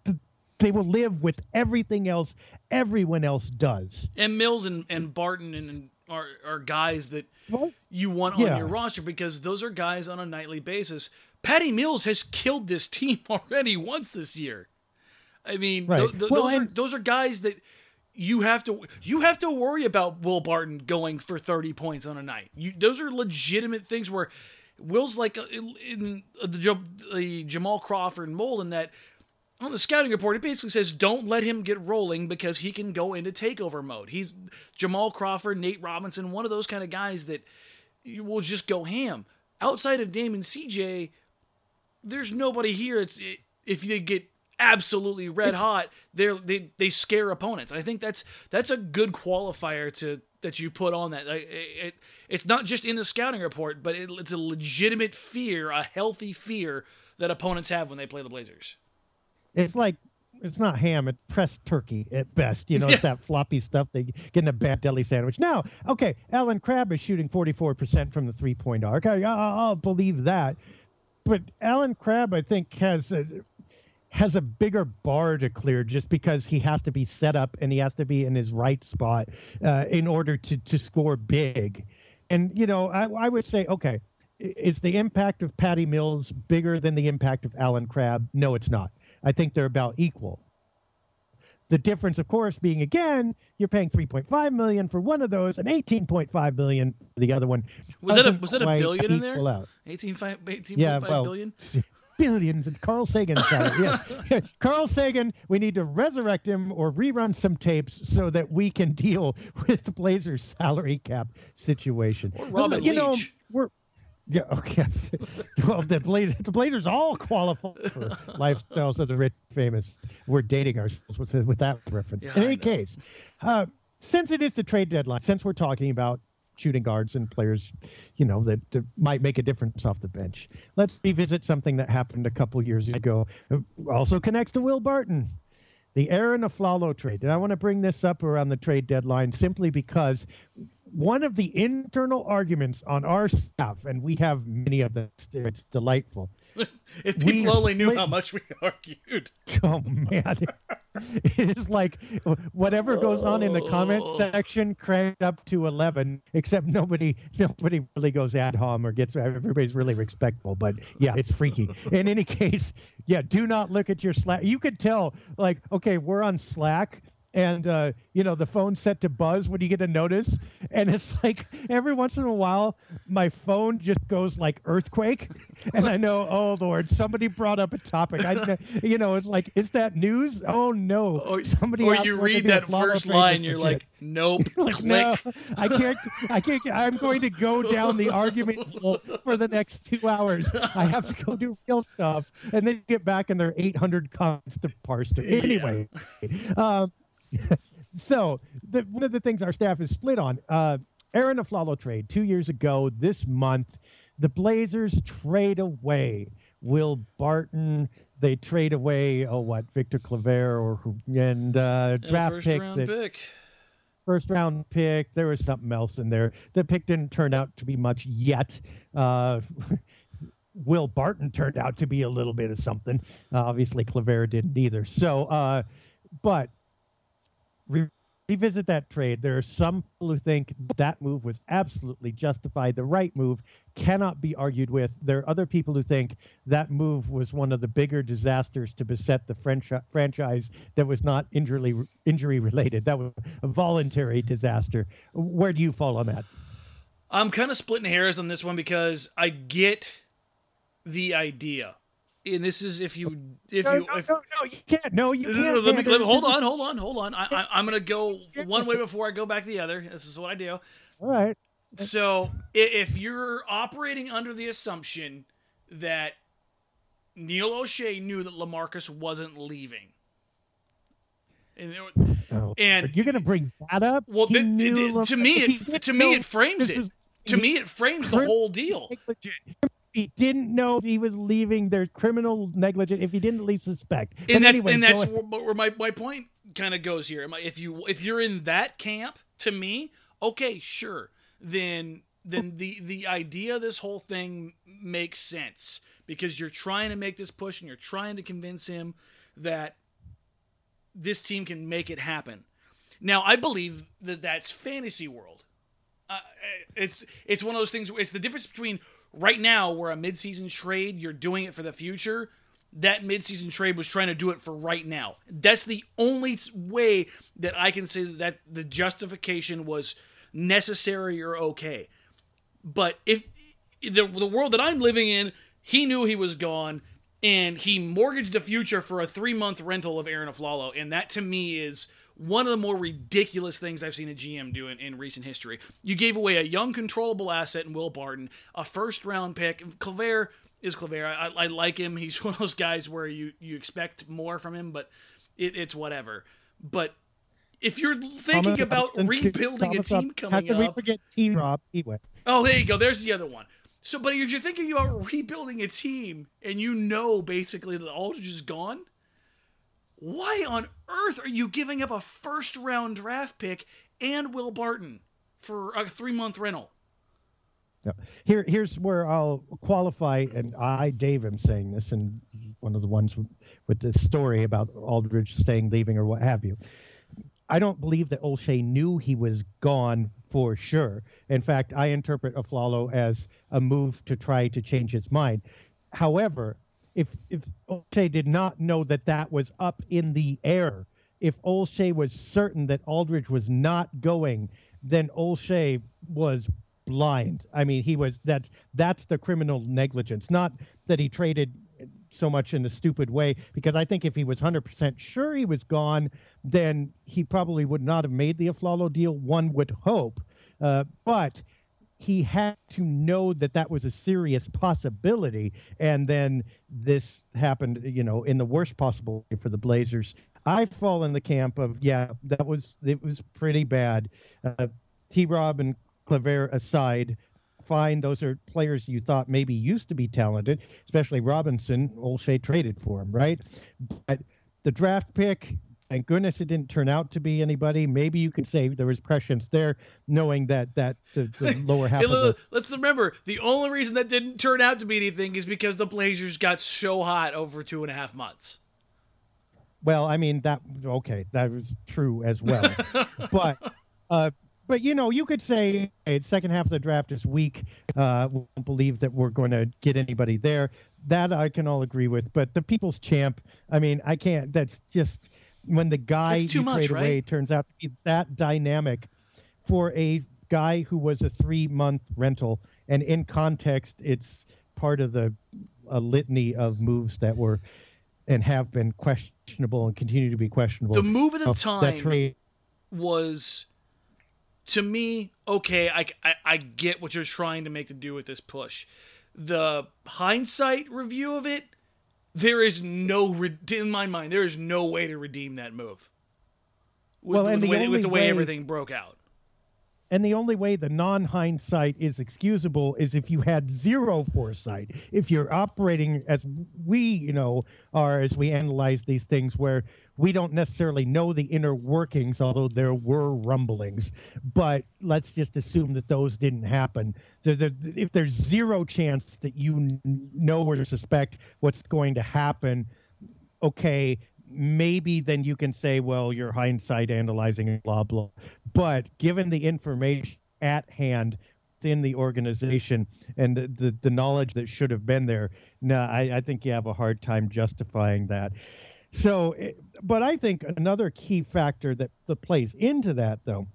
Uh, They will live with everything else everyone else does. And Mills and, and Barton and are are guys that Well, you want on Yeah. your roster because those are guys on a nightly basis. Patty Mills has killed this team [laughs] already once this year. I mean, Right. tho- tho- Well, those are those are guys that you have to you have to worry about Will Barton going for 30 points on a night. You those are legitimate things where Will's like uh, in, in the, the Jamal Crawford mold in that on the scouting report, it basically says don't let him get rolling because he can go into takeover mode. He's Jamal Crawford, Nate Robinson, one of those kind of guys that you will just go ham. Outside of Damon CJ, there's nobody here. It's it, if they get absolutely red hot, they're, they they scare opponents. I think that's that's a good qualifier to that you put on that. It, it it's not just in the scouting report, but it, it's a legitimate fear, a healthy fear that opponents have when they play the Blazers. It's like it's not ham, it's pressed turkey at best. You know, [laughs] Yeah. it's that floppy stuff they get in a bad deli sandwich. Now, okay, Allen Crabbe is shooting 44% from the three point arc. I, I'll, I'll believe that. But Allen Crabbe, I think, has a, has a bigger bar to clear just because he has to be set up and he has to be in his right spot uh, in order to, to score big. And, you know, I, I would say, okay, is the impact of Patty Mills bigger than the impact of Allen Crabbe? No, it's not. I think they're about equal. The difference, of course, being again, you're paying 3.5 million for one of those and 18.5 million for the other one. Was that a was that a billion in there? out. 18, 18.5 Yeah, well, billion? [laughs] billions and Carl Sagan. [laughs] Yeah. Carl Sagan, we need to resurrect him or rerun some tapes so that we can [laughs] deal with the Blazers salary cap situation. Or Robin you know, we're yeah, [laughs] okay. well, the Blazers, the Blazers all qualify for [laughs] lifestyles of the rich, famous. We're dating ourselves with, with that reference. Yeah, In any case, uh, since it is the trade deadline, since we're talking about shooting guards and players, you know, that, that might make a difference off the bench, let's revisit something that happened a couple years ago. It also connects to Will Barton. The Arron Afflalo trade. And I want to bring this up around the trade deadline simply because one of the internal arguments on our staff, and we have many of them, it's delightful. [laughs] If We people only knew split- how much we [laughs] argued. Oh man, [laughs] it's like whatever goes on in the comment Oh. section cranked up to eleven. Except nobody, nobody really goes ad hom or gets. Everybody's really respectful, but yeah, it's freaky. In any case, yeah, do not look at your Slack. You could tell, like, okay, we're on Slack. And uh, you know the phone's set to buzz when you get a notice, and it's [laughs] like every once in a while my phone just goes like earthquake, [laughs] and I know, oh Lord, somebody brought up a topic. I, you know, it's like, is that news? Oh no, Or, somebody. or you read that first line, you're like, nope, [laughs] Like, click. no, I can't. I can't. I'm going to go down the argument for the next two hours. I have to go do real stuff, and then get back, and there are 800 comments to parse through. Yeah. Anyway, um, [laughs] so the, one of the things our staff is split on, uh, Arron Afflalo trade two years ago. This month, the Blazers trade away Will Barton. They trade away oh what Victor Claver or and uh, And draft first pick round that pick. first round pick. There was something else in there. The pick didn't turn out to be much yet. Uh, [laughs] Will Barton turned out to be a little bit of something. Uh, obviously, Claver didn't either. So, uh, but re- revisit that trade. There are some people who think that move was absolutely justified. The right move cannot be argued with. There are other people who think that move was one of the bigger disasters to beset the French franchise that was not injury injury related. That was a voluntary disaster. Where do you fall on that? I'm kind of splitting hairs on this one because I get the idea, and this is if you if No, you no, if, no, no, you can't. No, you No, can't. no, no, let me, let me hold on, hold on, hold on. I, I, I'm gonna go one way before I go back the other. This is what I do. All right. So if you're operating under the assumption that Neil Olshey knew that Lamarcus wasn't leaving, and there, Oh, And- you're to bring that up? well, He th- knew th- to me, it to me it frames it. was- To me, it frames the whole deal. negligent. He didn't know he was leaving, there's criminal negligent. If he didn't at least suspect, and But that's anyway, and that's where, where my, my point kind of goes here. If you if you're in that camp, to me, okay, sure, then then the the idea of this whole thing makes sense because you're trying to make this push and you're trying to convince him that this team can make it happen. Now, I believe that that's fantasy world. Uh, it's it's one of those things. It's the difference between right now, where a midseason trade you're doing it for the future. That midseason trade was trying to do it for right now. That's the only way that I can say that the justification was necessary or okay. But if the the world that I'm living in, he knew he was gone, and he mortgaged the future for a three month rental of Arron Afflalo, and that to me is one of the more ridiculous things I've seen a GM do in, in recent history. You gave away a young, controllable asset in Will Barton, a first round pick. Claver is Claver. I, I like him. [laughs] He's one of those guys where you you expect more from him, but it, it's whatever. But if you're thinking Thomas about rebuilding a team Robinson. coming How can we up, forget T. Rob? Oh, there you go. There's the other one. So, but if you're thinking about rebuilding a team and you know basically that Aldridge is gone, why on earth are you giving up a first round draft pick and Will Barton for a three month rental? No. Here, here's where I'll qualify, and I, Dave, am saying this, and one of the ones with the story about Aldridge staying, leaving, or what have you. I don't believe that Olshey knew he was gone for sure. In fact, I interpret Afflalo as a move to try to change his mind. However, if if Olshey did not know that that was up in the air, if Olshey was certain that Aldridge was not going, then Olshey was blind. I mean, he was that's that's the criminal negligence. Not that he traded so much in a stupid way because I think if he was 100% sure he was gone, then he probably would not have made the Afflalo deal, one would hope. Uh, but he had to know that that was a serious possibility. And then this happened, you know, in the worst possible way for the Blazers. I fall in the camp of, yeah, that was, it was pretty bad. Uh, T Rob and Claver aside, fine. Those are players you thought maybe used to be talented, especially Robinson. Olshey traded for him, right? But the draft pick, thank goodness it didn't turn out to be anybody. Maybe you could say there was prescience there, knowing that that the, the [laughs] lower half. the... Let's remember the only reason that didn't turn out to be anything is because the Blazers got so hot over two and a half months. Well, I mean that okay, that was true as well, [laughs] but. Uh, but you know, you could say hey, second half of the draft is weak. Uh, we don't believe that we're going to get anybody there. That I can all agree with. But the people's champ, I mean, I can't. That's just when the guy you much, trade right? away turns out to be that dynamic for a guy who was a three month rental. And in context, it's part of the a litany of moves that were and have been questionable and continue to be questionable. The move of the time that trade was to me, okay, I, I, I get what you're trying to make to do with this push. The hindsight review of it, there is no in my mind, there is no way to redeem that move. With, well, and with, the, way, with the way, way everything broke out. And the only way the non hindsight is excusable is if you had zero foresight. If you're operating as we, you know, are as we analyze these things, where we don't necessarily know the inner workings, although there were rumblings. But let's just assume that those didn't happen. If there's zero chance that you know or suspect what's going to happen, okay, maybe then you can say, well, you're hindsight analyzing blah, blah. But given the information at hand within the organization and the, the, the knowledge that should have been there, no, I, I think you have a hard time justifying that. So, eh, but I think another key factor that, that plays into that, though,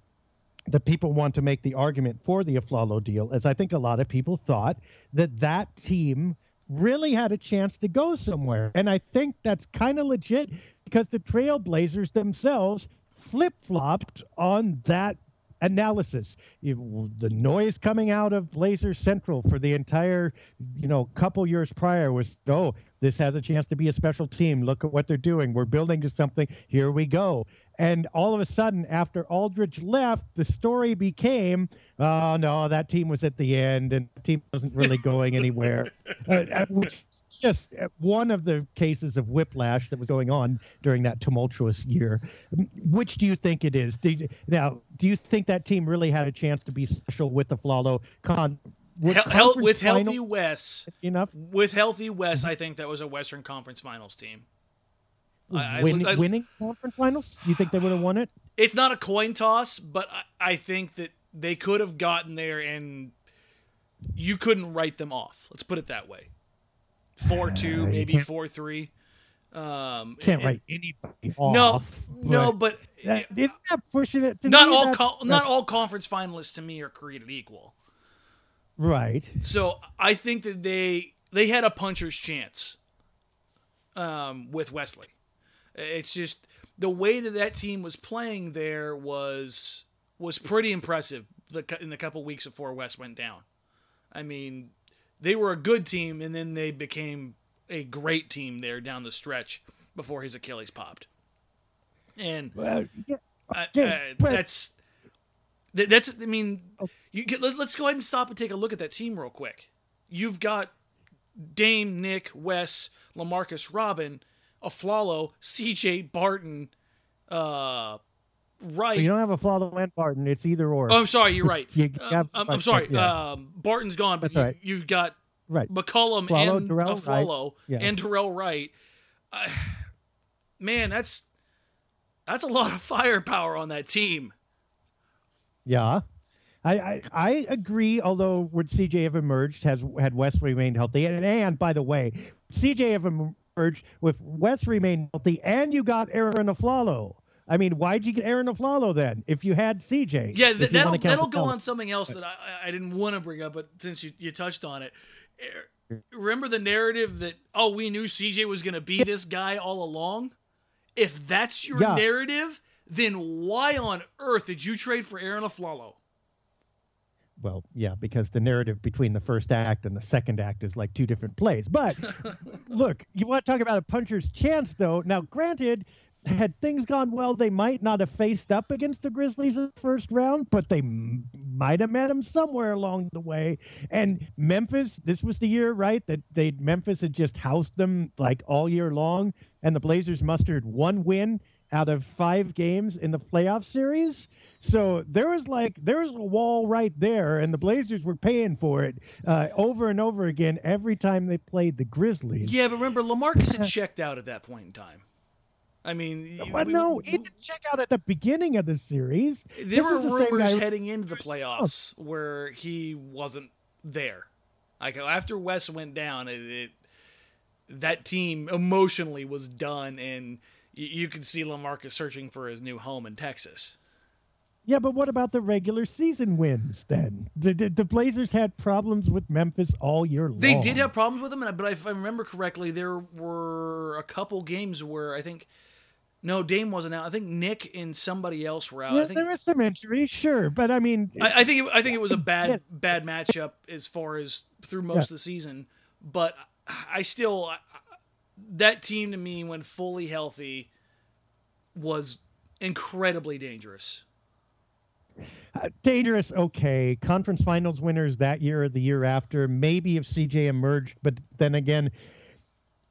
that people want to make the argument for the Afflalo deal is I think a lot of people thought that that team really had a chance to go somewhere. And I think that's kind of legit because the Trailblazers themselves flip flopped on that analysis. The noise coming out of Blazer Central for the entire, you know, couple years prior was, oh, this has a chance to be a special team. Look at what they're doing. We're building to something. Here we go. And all of a sudden, after Aldridge left, the story became, oh no, that team was at the end, and the team wasn't really going anywhere. [laughs] uh, uh which just uh, one of the cases of whiplash that was going on during that tumultuous year. Which do you think it is? Do you, now, do you think that team really had a chance to be special with the Flalo con? With, Hel- with healthy Wes enough with healthy Wes, I think that was a Western Conference Finals team. Win, I, winning conference finals? You think they would have won it? It's not a coin toss, but I, I think that they could have gotten there, and you couldn't write them off. Let's put it that way. Four two, uh, maybe four three. Um, can't and, write anybody off. No, but no, but that, isn't that pushing it? not all, co- not all conference finalists to me are created equal. Right. So I think that they they had a puncher's chance um, with Wesley. It's just the way that that team was playing there was was pretty impressive The in the couple weeks before Wes went down. I mean, they were a good team, and then they became a great team there down the stretch before his Achilles popped. And well, yeah, uh, uh, that's that's. I mean, you get, let, let's go ahead and stop and take a look at that team real quick. You've got Dame, Nick, Wes, Lamarcus, Robin Afflalo, C.J. Barton, uh, Wright. you don't have Afflalo and Barton. It's either or. Oh, I'm sorry. You're right. [laughs] You Um, I'm, I'm sorry. yeah. Um, Barton's gone, but you, right. you've got right. McCollum Afflalo, and Dorell Wright. Yeah. and Dorell Wright. Uh, [sighs] man, that's that's a lot of firepower on that team. Yeah. I, I, I agree, although would CJ have emerged has had West remained healthy. And, and by the way, CJ have emerged with West remained healthy and you got Arron Afflalo. I mean, why'd you get Arron Afflalo then if you had CJ? Yeah, th- that'll that'll go on something else that I, I didn't want to bring up, but since you, you touched on it, Er, remember the narrative that oh we knew CJ was going to be this guy all along. If that's your Yeah. narrative, then why on earth did you trade for Arron Afflalo? Well, yeah, because the narrative between the first act and the second act is like two different plays. But [laughs] look, you want to talk about a puncher's chance, though. Now, granted, had things gone well, they might not have faced up against the Grizzlies in the first round, but they m- might have met them somewhere along the way. And Memphis, this was the year, right, that they Memphis had just housed them like all year long, and the Blazers mustered one win out of five games in the playoff series. So there was like there was a wall right there, and the Blazers were paying for it uh, over and over again every time they played the Grizzlies. Yeah, but remember Lamarcus had checked out at that point in time. I mean, But we- no, he didn't check out at the beginning of the series. There This were is the same rumors heading into the playoffs where he wasn't there. Like after West went down, it, it that team emotionally was done, and you, you could see Lamarcus searching for his new home in Texas. Yeah, but what about the regular season wins then? The, the, the Blazers had problems with Memphis all year long. They did have problems with them, but if I remember correctly, there were a couple games where I think no Dame wasn't out. I think Nick and somebody else were out. Yeah, I think there was some injuries, sure, but I mean, I, I think it, I think it was a bad Yeah. bad matchup as far as through most of the season, but I still that team to me when fully healthy was incredibly dangerous. Uh, dangerous, okay. Conference finals winners that year or the year after. Maybe if CJ emerged, but then again,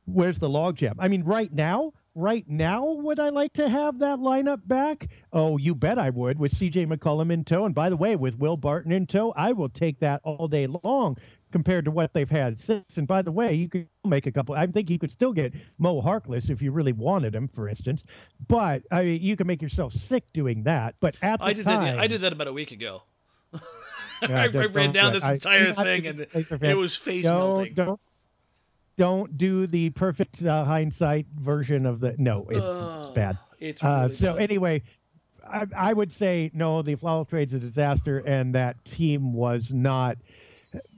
where's the logjam? I mean, right now, right now, would I like to have that lineup back? Oh, you bet I would with CJ McCollum in tow. And by the way, with Will Barton in tow, I will take that all day long compared to what they've had since. And by the way, you could make a couple. I think you could still get Mo Harkless if you really wanted him, for instance. But I mean, you can make yourself sick doing that. But at the I did time, that. I did that about a week ago. [laughs] Yeah, I, I ran down this I- entire a thing, and it was face don't, melting. Don't don't do the perfect uh, hindsight version of the. No, it's, it's bad. It's Uh, so bad. anyway, I, I would say no. The flower trade's a disaster, and that team was not.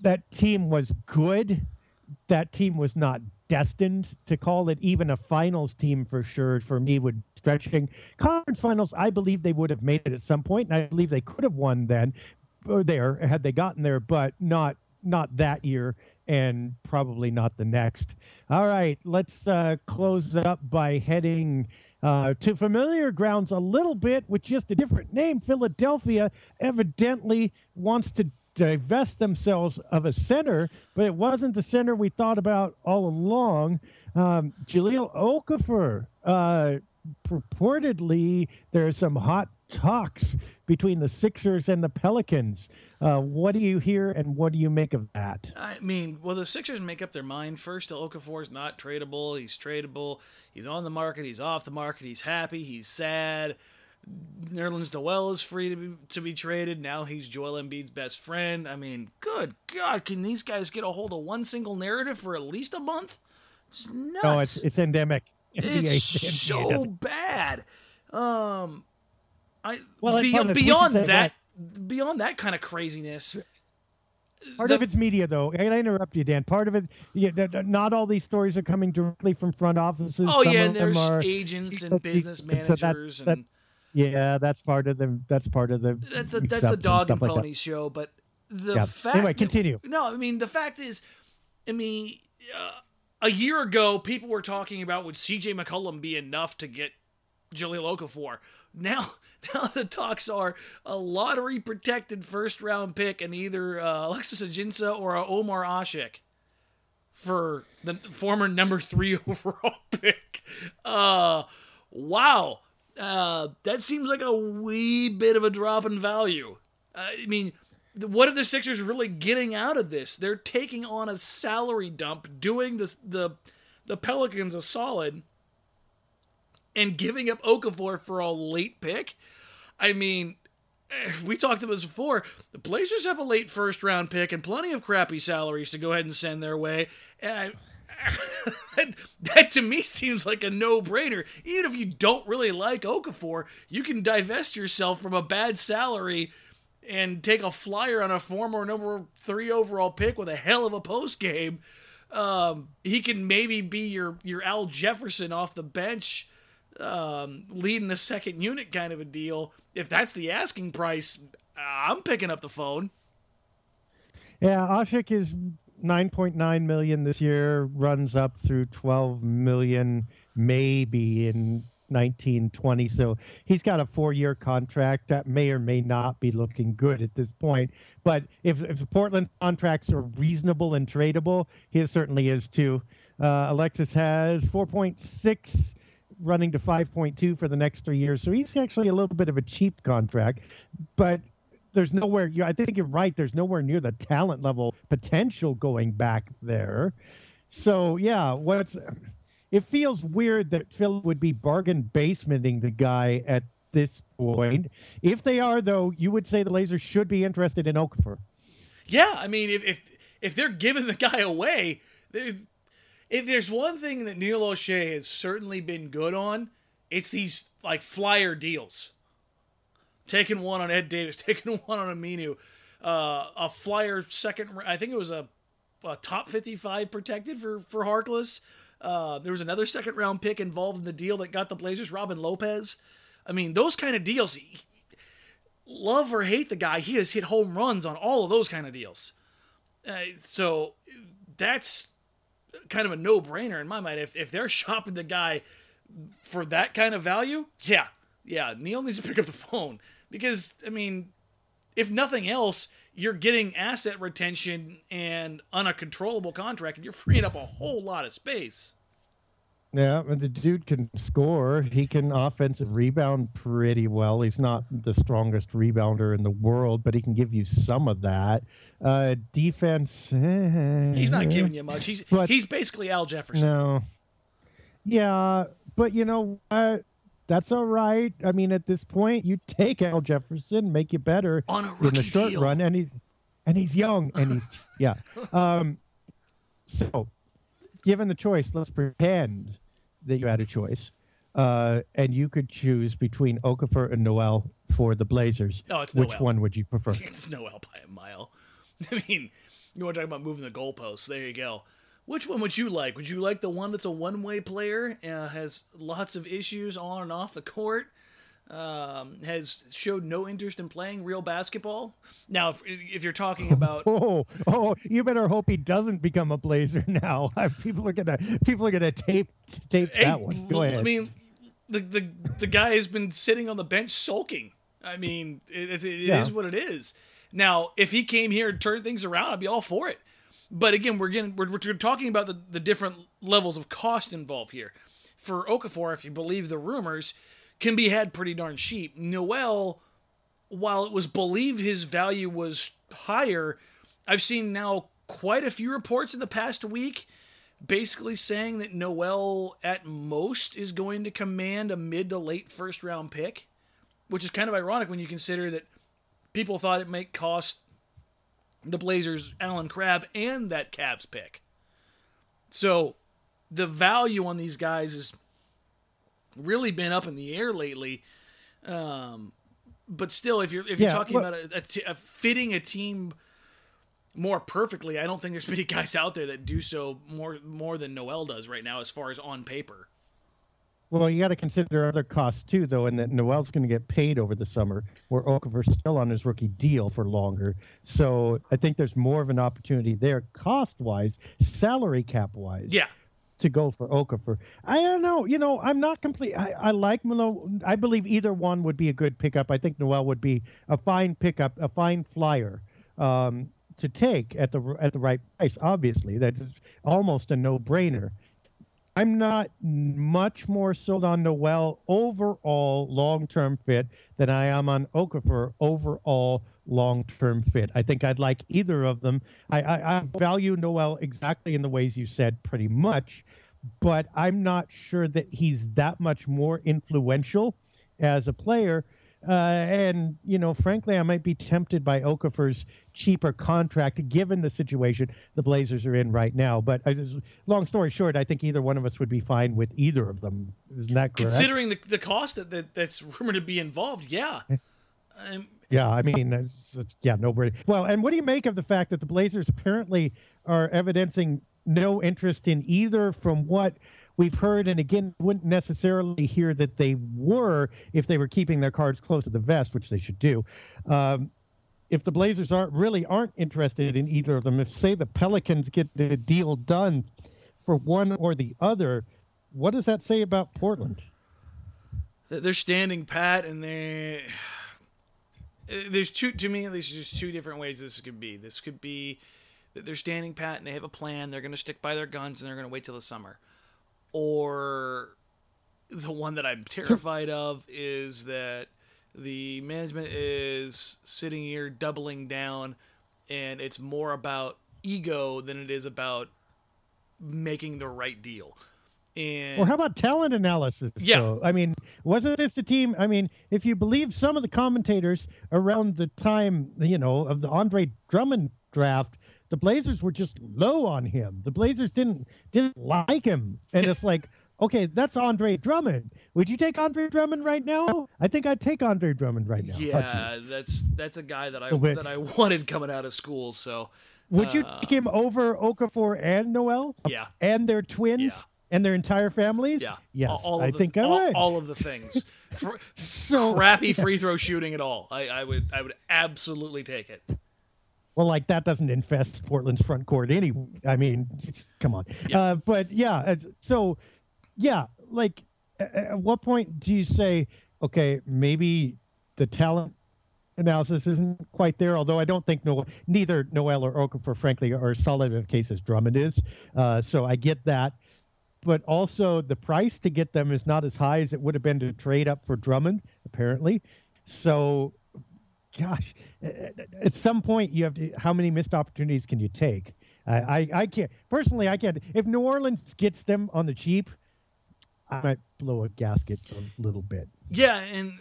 That team was good. That team was not destined to call it even a finals team for sure. For me, would stretching conference finals. I believe they would have made it at some point, and I believe they could have won then, or there had they gotten there, but not not that year and probably not the next. All right, let's uh, close up by heading uh, to familiar grounds a little bit with just a different name. Philadelphia evidently wants to divest themselves of a center, but it wasn't the center we thought about all along. Um, Jahlil Okafor, uh, purportedly, there's some hot talks between the Sixers and the Pelicans. Uh, what do you hear and what do you make of that? I mean, well, the Sixers make up their mind first. Okafor's not tradable. He's tradable. He's on the market. He's off the market. He's happy. He's sad. Nerlens Noel is free to be, to be traded. Now he's Joel Embiid's best friend. I mean, good God, can these guys get a hold of one single narrative for at least a month? It's nuts. No, it's it's endemic. [laughs] It's NBA so bad. Um, I Well, be- part of- we should beyond say that, beyond that kind of craziness. Part the- of it's media, though. And I interrupt you, Dan. Part of it, yeah, not all these stories are coming directly from front offices. Oh Some yeah, and there's are- agents and business so that's- managers, that- and Yeah, that's part of the. That's part of the. that's the that's the dog and like pony show. But the Yeah. fact, Anyway, that- continue. no, I mean the fact is, I mean, uh, a year ago people were talking about would C.J. McCollum be enough to get Jahlil Okafor. Now, [laughs] now the talks are a lottery protected first round pick and either uh, Alexis Ajinça or uh, Omer Asik. for the former number three [laughs] overall pick. Uh, wow. Uh, that seems like a wee bit of a drop in value. Uh, I mean, what are the Sixers really getting out of this? They're taking on a salary dump, doing the the the Pelicans a solid, and giving up Okafor for a late pick. I mean, [sighs] we talked about this before. The Blazers have a late first round pick and plenty of crappy salaries to go ahead and send their way. And [laughs] I, that to me seems like a no brainer. Even if you don't really like Okafor, you can divest yourself from a bad salary and take a flyer on a former number three overall pick with a hell of a post game. Um, he can maybe be your your Al Jefferson off the bench, um, leading the second unit kind of a deal if that's the asking price, I'm picking up the phone. Yeah, Asik is 9.9 million this year, runs up through 12 million maybe in 1920. So he's got a four-year contract that may or may not be looking good at this point. But if if Portland's contracts are reasonable and tradable, his certainly is too. Uh, Alexis has 4.6 running to 5.2 for the next three years. So he's actually a little bit of a cheap contract, but there's nowhere. I think you're right. There's nowhere near the talent level potential going back there. So yeah, what's it feels weird that Phil would be bargain basementing the guy at this point. If they are, though, you would say the Blazers should be interested in Okafor. Yeah, I mean, if if if they're giving the guy away, if there's one thing that Neil Olshey has certainly been good on, it's these like flyer deals. Taking one on Ed Davis, [laughs] taking one on Aminu, uh, a flyer second. I think it was a, a top 55 protected for for Harkless. Uh, there was another second round pick involved in the deal that got the Blazers, Robin Lopez. I mean, those kind of deals. He, love or hate the guy, he has hit home runs on all of those kind of deals. Uh, so that's kind of a no brainer in my mind. If, if they're [laughs] shopping the guy for that kind of value, yeah, yeah, Neil needs to pick up the phone because, I mean, if nothing else, you're getting asset retention and on a controllable contract, and you're freeing up a whole lot of space. Yeah, and the dude can score. He can offensive rebound pretty well. He's not the strongest rebounder in the world, but he can give you some of that. Uh, defense. Eh, he's not giving you much. He's but, he's basically Al Jefferson. No. Yeah, but you know what? That's all right. I mean, at this point, you take Al Jefferson, make you better in the short deal. run, and he's and he's young and he's [laughs] yeah. Um, so, given the choice, let's pretend that you had a choice, uh, and you could choose between Okafor and Noel for the Blazers. Oh, it's Which Noel. one would you prefer? [laughs] It's Noel by a mile. [laughs] I mean, you want to talk about moving the goalposts? There you go. Which one would you like? Would you like the one that's a one-way player, uh, has lots of issues on and off the court, um, has showed no interest in playing real basketball. Now, if, if you're talking [laughs] about, oh, oh, you better hope he doesn't become a Blazer [laughs] now. [laughs] people are gonna, people are gonna tape, tape hey, that one. Go ahead. I mean, the the the guy has been sitting on the bench sulking. I mean, it, it, it yeah. is what it is. Now, if he came here and turned things around, I'd be all for it. But again, we're getting we're, we're talking about the, the different levels of cost involved here. For Okafor, if you believe the rumors, can be had pretty darn cheap. Noel, while it was believed his value was higher, I've seen now quite a few reports in the past week basically saying that Noel at most is going to command a mid to late first round pick, which is kind of ironic when you consider that people thought it might cost the Blazers Allen Crabbe and that Cavs pick. So the value on these guys has really been up in the air lately. Um, but still, if you're if you're yeah, talking well, about a, a, t- a fitting a team more perfectly, I don't think there's [laughs] many guys out there that do so more more than Noel does right now, as far as on paper. Well, you got to consider other costs too, though, and that Noel's going to get paid over the summer, where Okafor's still on his rookie deal for longer. So I think there's more of an opportunity there, cost wise, salary cap wise. Yeah, to go for Okafor. I don't know. You know, I'm not complete. I, I like Melo. I believe either one would be a good pickup. I think Noel would be a fine pickup, a fine flyer. Um, to take at the at the right price. Obviously, that's almost a no brainer. I'm not much more sold on Noel overall long term fit than I am on Okafor overall long term fit. I think I'd like either of them. I, I, I value Noel exactly in the ways you said, pretty much, but I'm not sure that he's that much more influential as a player uh, and you know, frankly, I might be tempted by Okafor's cheaper contract, given the situation the Blazers are in right now. But uh, long story short, I think either one of us would be fine with either of them. Isn't that correct? Considering the the cost that, that that's rumored to be involved, yeah. Um, yeah, I mean, yeah, nobody. Well, and what do you make of the fact that the Blazers apparently are evidencing no interest in either, from what we've heard, and again, wouldn't necessarily hear that they were if they were keeping their cards close to the vest, which they should do. Um, if the Blazers aren't really aren't interested in either of them, if say the Pelicans get the deal done for one or the other, what does that say about Portland? They're standing pat, and they [sighs] there's two to me at least. There's two different ways this could be. This could be that they're standing pat and they have a plan. They're going to stick by their guns and they're going to wait till the summer or the one that I'm terrified of is that the management is sitting here doubling down and it's more about ego than it is about making the right deal. And or how about talent analysis? Yeah. Though? I mean, wasn't this the team? I mean, if you believe some of the commentators around the time, you know, of the Andre Drummond draft, the Blazers were just low on him. The Blazers didn't didn't like him, and it's like, [laughs] okay, that's Andre Drummond. Would you take Andre Drummond right now? I think I'd take Andre Drummond right now. Yeah, that's that's a guy that I that I wanted coming out of school. So, would you uh, take him over Okafor and Noel? Yeah, and their twins. Yeah. And their entire families? Yeah. Yes. All, I the, think I all, would. All of the things. [laughs] so crappy free throw shooting at all. I, I would I would absolutely take it. Well, like that doesn't infest Portland's front court anyway. I mean, come on. Yeah. Uh, but yeah, so yeah, like at what point do you say, okay, maybe the talent analysis isn't quite there? Although I don't think no, neither Noel or Okafor, frankly, are as solid in a case as Drummond is. Uh, so I get that. But also, the price to get them is not as high as it would have been to trade up for Drummond, apparently. So gosh, at some point you have to. How many missed opportunities can you take? I, I, I can't personally. I can't. If New Orleans gets them on the cheap, I might blow a gasket a little bit. Yeah, and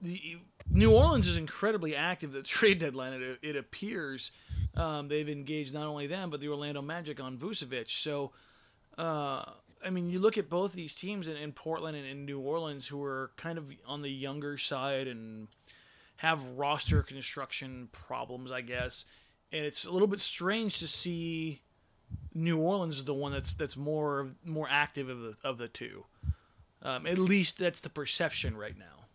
the, New Orleans is incredibly active. The [laughs] trade deadline, it, it appears, um, they've engaged not only them but the Orlando Magic on Vucevic. So, uh, I mean, you look at both these teams in, in Portland and in New Orleans, who are kind of on the younger side and have roster construction problems, I guess. And it's a little bit strange to see New Orleans is the one that's that's more more active of the of the two. Um, at least that's the perception right now.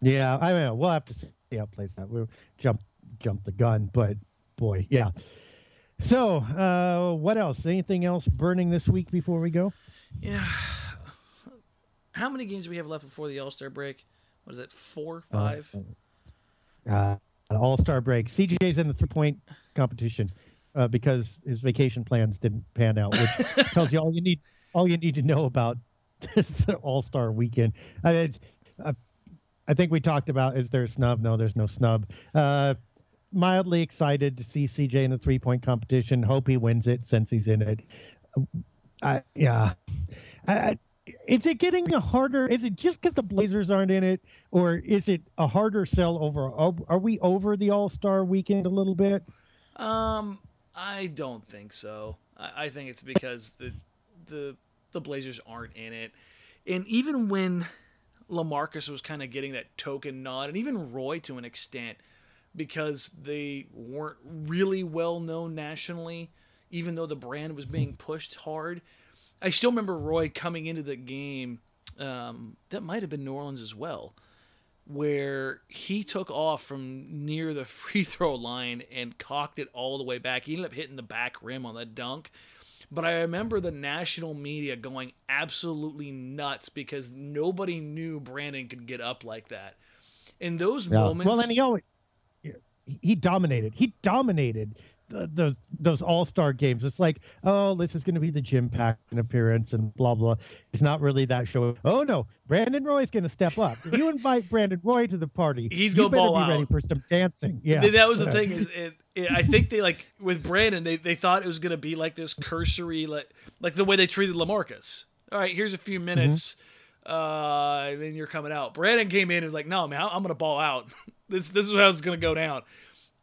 Yeah, I mean, we'll have to see how it plays out. We'll jump jump the gun, but boy, yeah. So, uh, what else? Anything else burning this week before we go? Yeah. How many games do we have left before the All Star break? What is it, four, uh, five? Uh, uh, All Star break. CJ's in the three point competition uh, because his vacation plans didn't pan out, which [laughs] tells you all you need all you need to know about [laughs] this All Star weekend. I, uh, I think we talked about is there a snub? No, there's no snub. Uh, mildly excited to see CJ in the three point competition. Hope he wins it since he's in it. I, yeah, I, is it getting a harder? Is it just because the Blazers aren't in it, or is it a harder sell over? Are we over the All Star weekend a little bit? Um, I don't think so. I, I think it's because the the the Blazers aren't in it, and even when Lamarcus was kind of getting that token nod, and even Roy to an extent, because they weren't really well known nationally, even though the brand was being pushed hard I still remember Roy coming into the game. Um, that might have been New Orleans as well, where he took off from near the [laughs] free throw line and cocked it all the way back. He ended up hitting the back rim on the dunk. But I remember the national media going absolutely nuts because nobody knew Brandon could get up like that. In those yeah. moments, well, and he always he dominated. He dominated those those all star games. It's like, oh, this is going to be the Jim Paxton appearance and blah blah. It's not really that show. Oh no, Brandon Roy's going to step up. [laughs] You invite Brandon Roy to the party, he's going to be ball ready for some dancing. Yeah, that was the thing. Is it, it, I think they like with Brandon, they they thought it was going to be like this cursory, like like the way they treated Lamarcus. All right, here's a few minutes. Uh, and then you're coming out. Brandon came in and was like, "No, man, I'm gonna ball out. [laughs] this this is how it's gonna go down."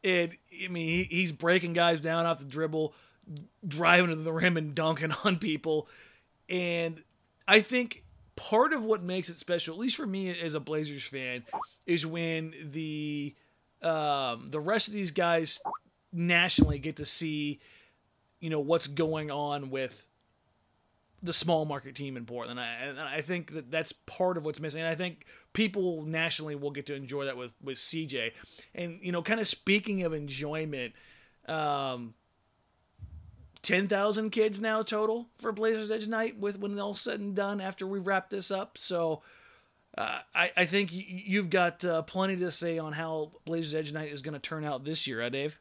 And I mean, he, he's breaking guys down off the dribble, driving to the rim and dunking [laughs] on people. And I think part of what makes it special, at least for me as a Blazers fan, is when the um, the rest of these guys nationally get to see, you know, what's going on with the small market team in Portland. I, and I think that that's part of what's missing. And I think people nationally will get to enjoy that with, with CJ. And, you know, kind of speaking of enjoyment, um, 10,000 kids now total for Blazers Edge Night with when all said and done after we wrap this up. So uh, I, I think you've got uh, plenty to say on how Blazers Edge Night is going to turn out this year, huh, Dave?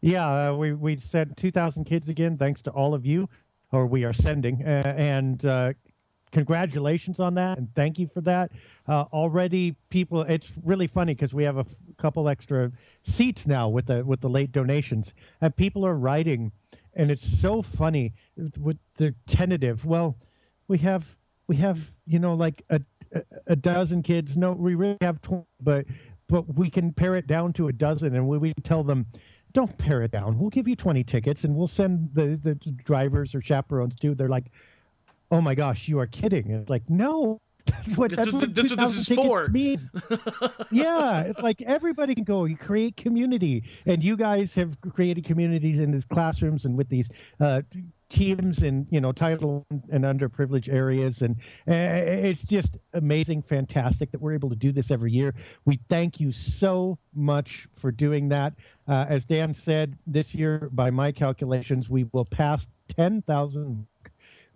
Yeah, uh, we we sent 2,000 kids again, thanks to all of you, or we are sending, uh, and uh, congratulations on that, and thank you for that. Uh, already, people, it's really funny because we have a f- couple extra seats now with the with the late donations, and people are writing, and it's so funny with the tentative. Well, we have we have you know like a a, dozen kids. No, we really have 20, but but we can pare it down to a dozen, and we, we tell them don't pare it down. We'll give you 20 tickets and we'll send the, the drivers or chaperones too. They're like, oh my gosh, you are kidding. And it's like, no, [laughs] that's what, That's that's what- that's what this is for. Means. [laughs] yeah. It's like everybody can go. You create community. And you guys have created communities in these classrooms and with these uh, teams in, you know, title and underprivileged areas. And uh, it's just amazing, fantastic that we're able to do this every year. We thank you so much for doing that. Uh, as Dan said, this year, by my calculations, we will pass 10,000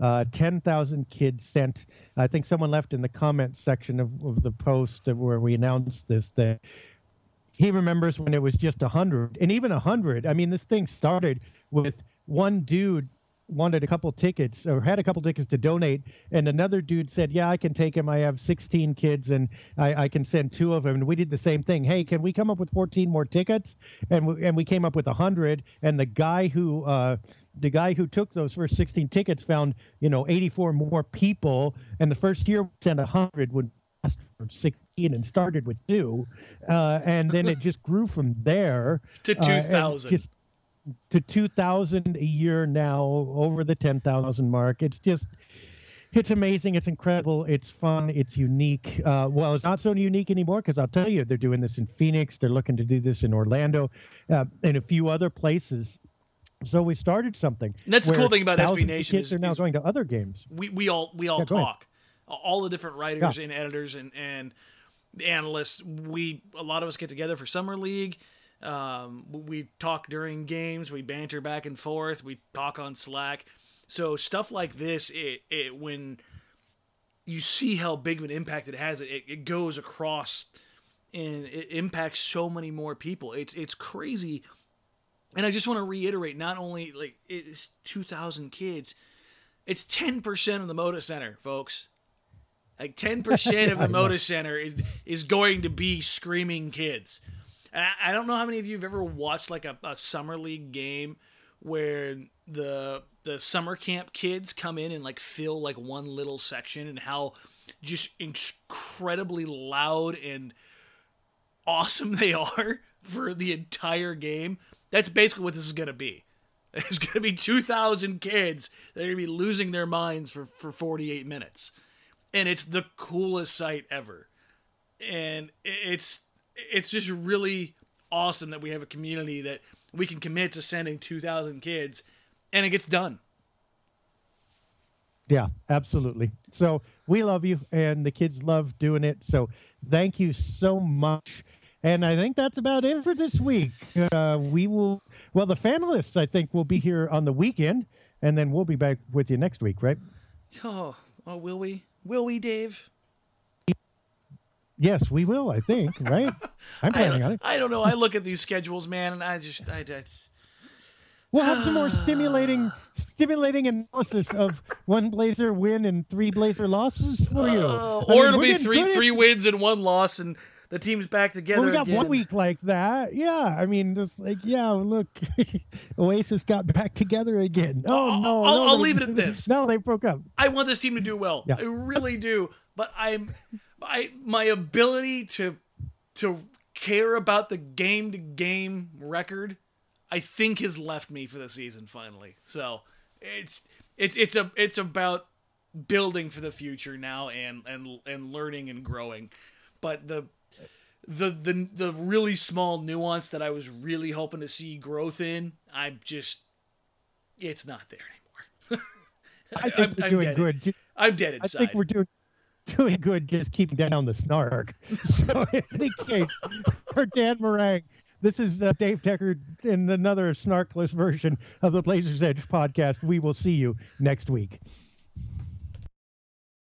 uh, 10,000 kids sent. I think someone left in the comments section of, of the post where we announced this that he remembers when it was just 100. And even 100, I mean, this thing started with one dude wanted a couple tickets or had a couple tickets to donate and another dude said yeah i can take him i have 16 kids and i, I can send two of them and we did the same thing hey can we come up with 14 more tickets and we, and we came up with 100 and the guy who uh, the guy who took those first 16 tickets found you know 84 more people and the first year we sent 100 when for 16 and started with two uh, and then it just grew from there [laughs] To uh, 2,000. just to 2000 a year now over the 10,000 mark. It's just it's amazing. It's incredible. It's fun. It's unique. Uh, well it's not so unique anymore because i'll tell you they're doing this in phoenix. They're looking to do this in orlando uh, and a few other places so we started something And that's the cool thing about SB Nation kids is- are now is- going to other games. we we all we all Yeah, talk. All the different writers and editors and and analysts we a lot of us get together for summer league. Um, we talk during games. We banter back and forth. We talk on slack. So stuff like this it, it when you see how big of an impact it has it, it goes across and it impacts so many more people. It's it's crazy and i just want to reiterate not only like it's 2000 kids it's 10% of the Moda Center, folks. Like 10% of [laughs] the Moda Center is is going to be screaming kids. I, I don't know how many of you have ever watched like a, a summer league game where the the summer camp kids come in and like fill like one little section and how just incredibly loud and awesome [laughs] they are for the entire game. That's basically what this is going to be. There's going to be 2,000 kids that are going to be losing their minds for, for 48 minutes. And it's the coolest sight ever. And it's it's just really awesome that we have a community that we can commit to sending 2,000 kids and it gets done. Yeah, absolutely. So we love you, and the kids love doing it. So thank you so much. And I think that's about it for this week. Uh, we will, well, the fanalists, I think, will be here on the weekend, and then we'll be back with you next week, right? Oh, oh will we? Will we, Dave? Yes, we will. I think. Right? [laughs] I'm planning on it. I don't know. I look at these schedules, man, and I just, I, I We'll have some more [sighs] stimulating, stimulating analysis of one Blazer win and three Blazer losses for you. uh, I or mean, it'll be three, three wins and one loss, and the team's back together. Well, we got again. one week like that. Yeah, I mean, just like yeah, look, [laughs] Oasis got back together again. Oh I'll- no, I'll- no, I'll they- leave it at this. [laughs] No, they broke up. I want this team to do well. Yeah. I really do. But I'm, I my ability to, to care about the game to game record, I think has left me for the season finally. So it's it's it's a it's about building for the future now and and and learning and growing. But the the the the really small nuance that I was really hoping to see growth in, I'm just it's not there anymore. [laughs] I think I'm- we're I'm doing dead. good. I'm dead inside. I think we're doing [laughs] doing good, just keeping down the snark. [laughs] So in any case, for Dan Marang, this is uh, Dave Deckard in another snarkless version of the Blazers Edge podcast. We will see you next week.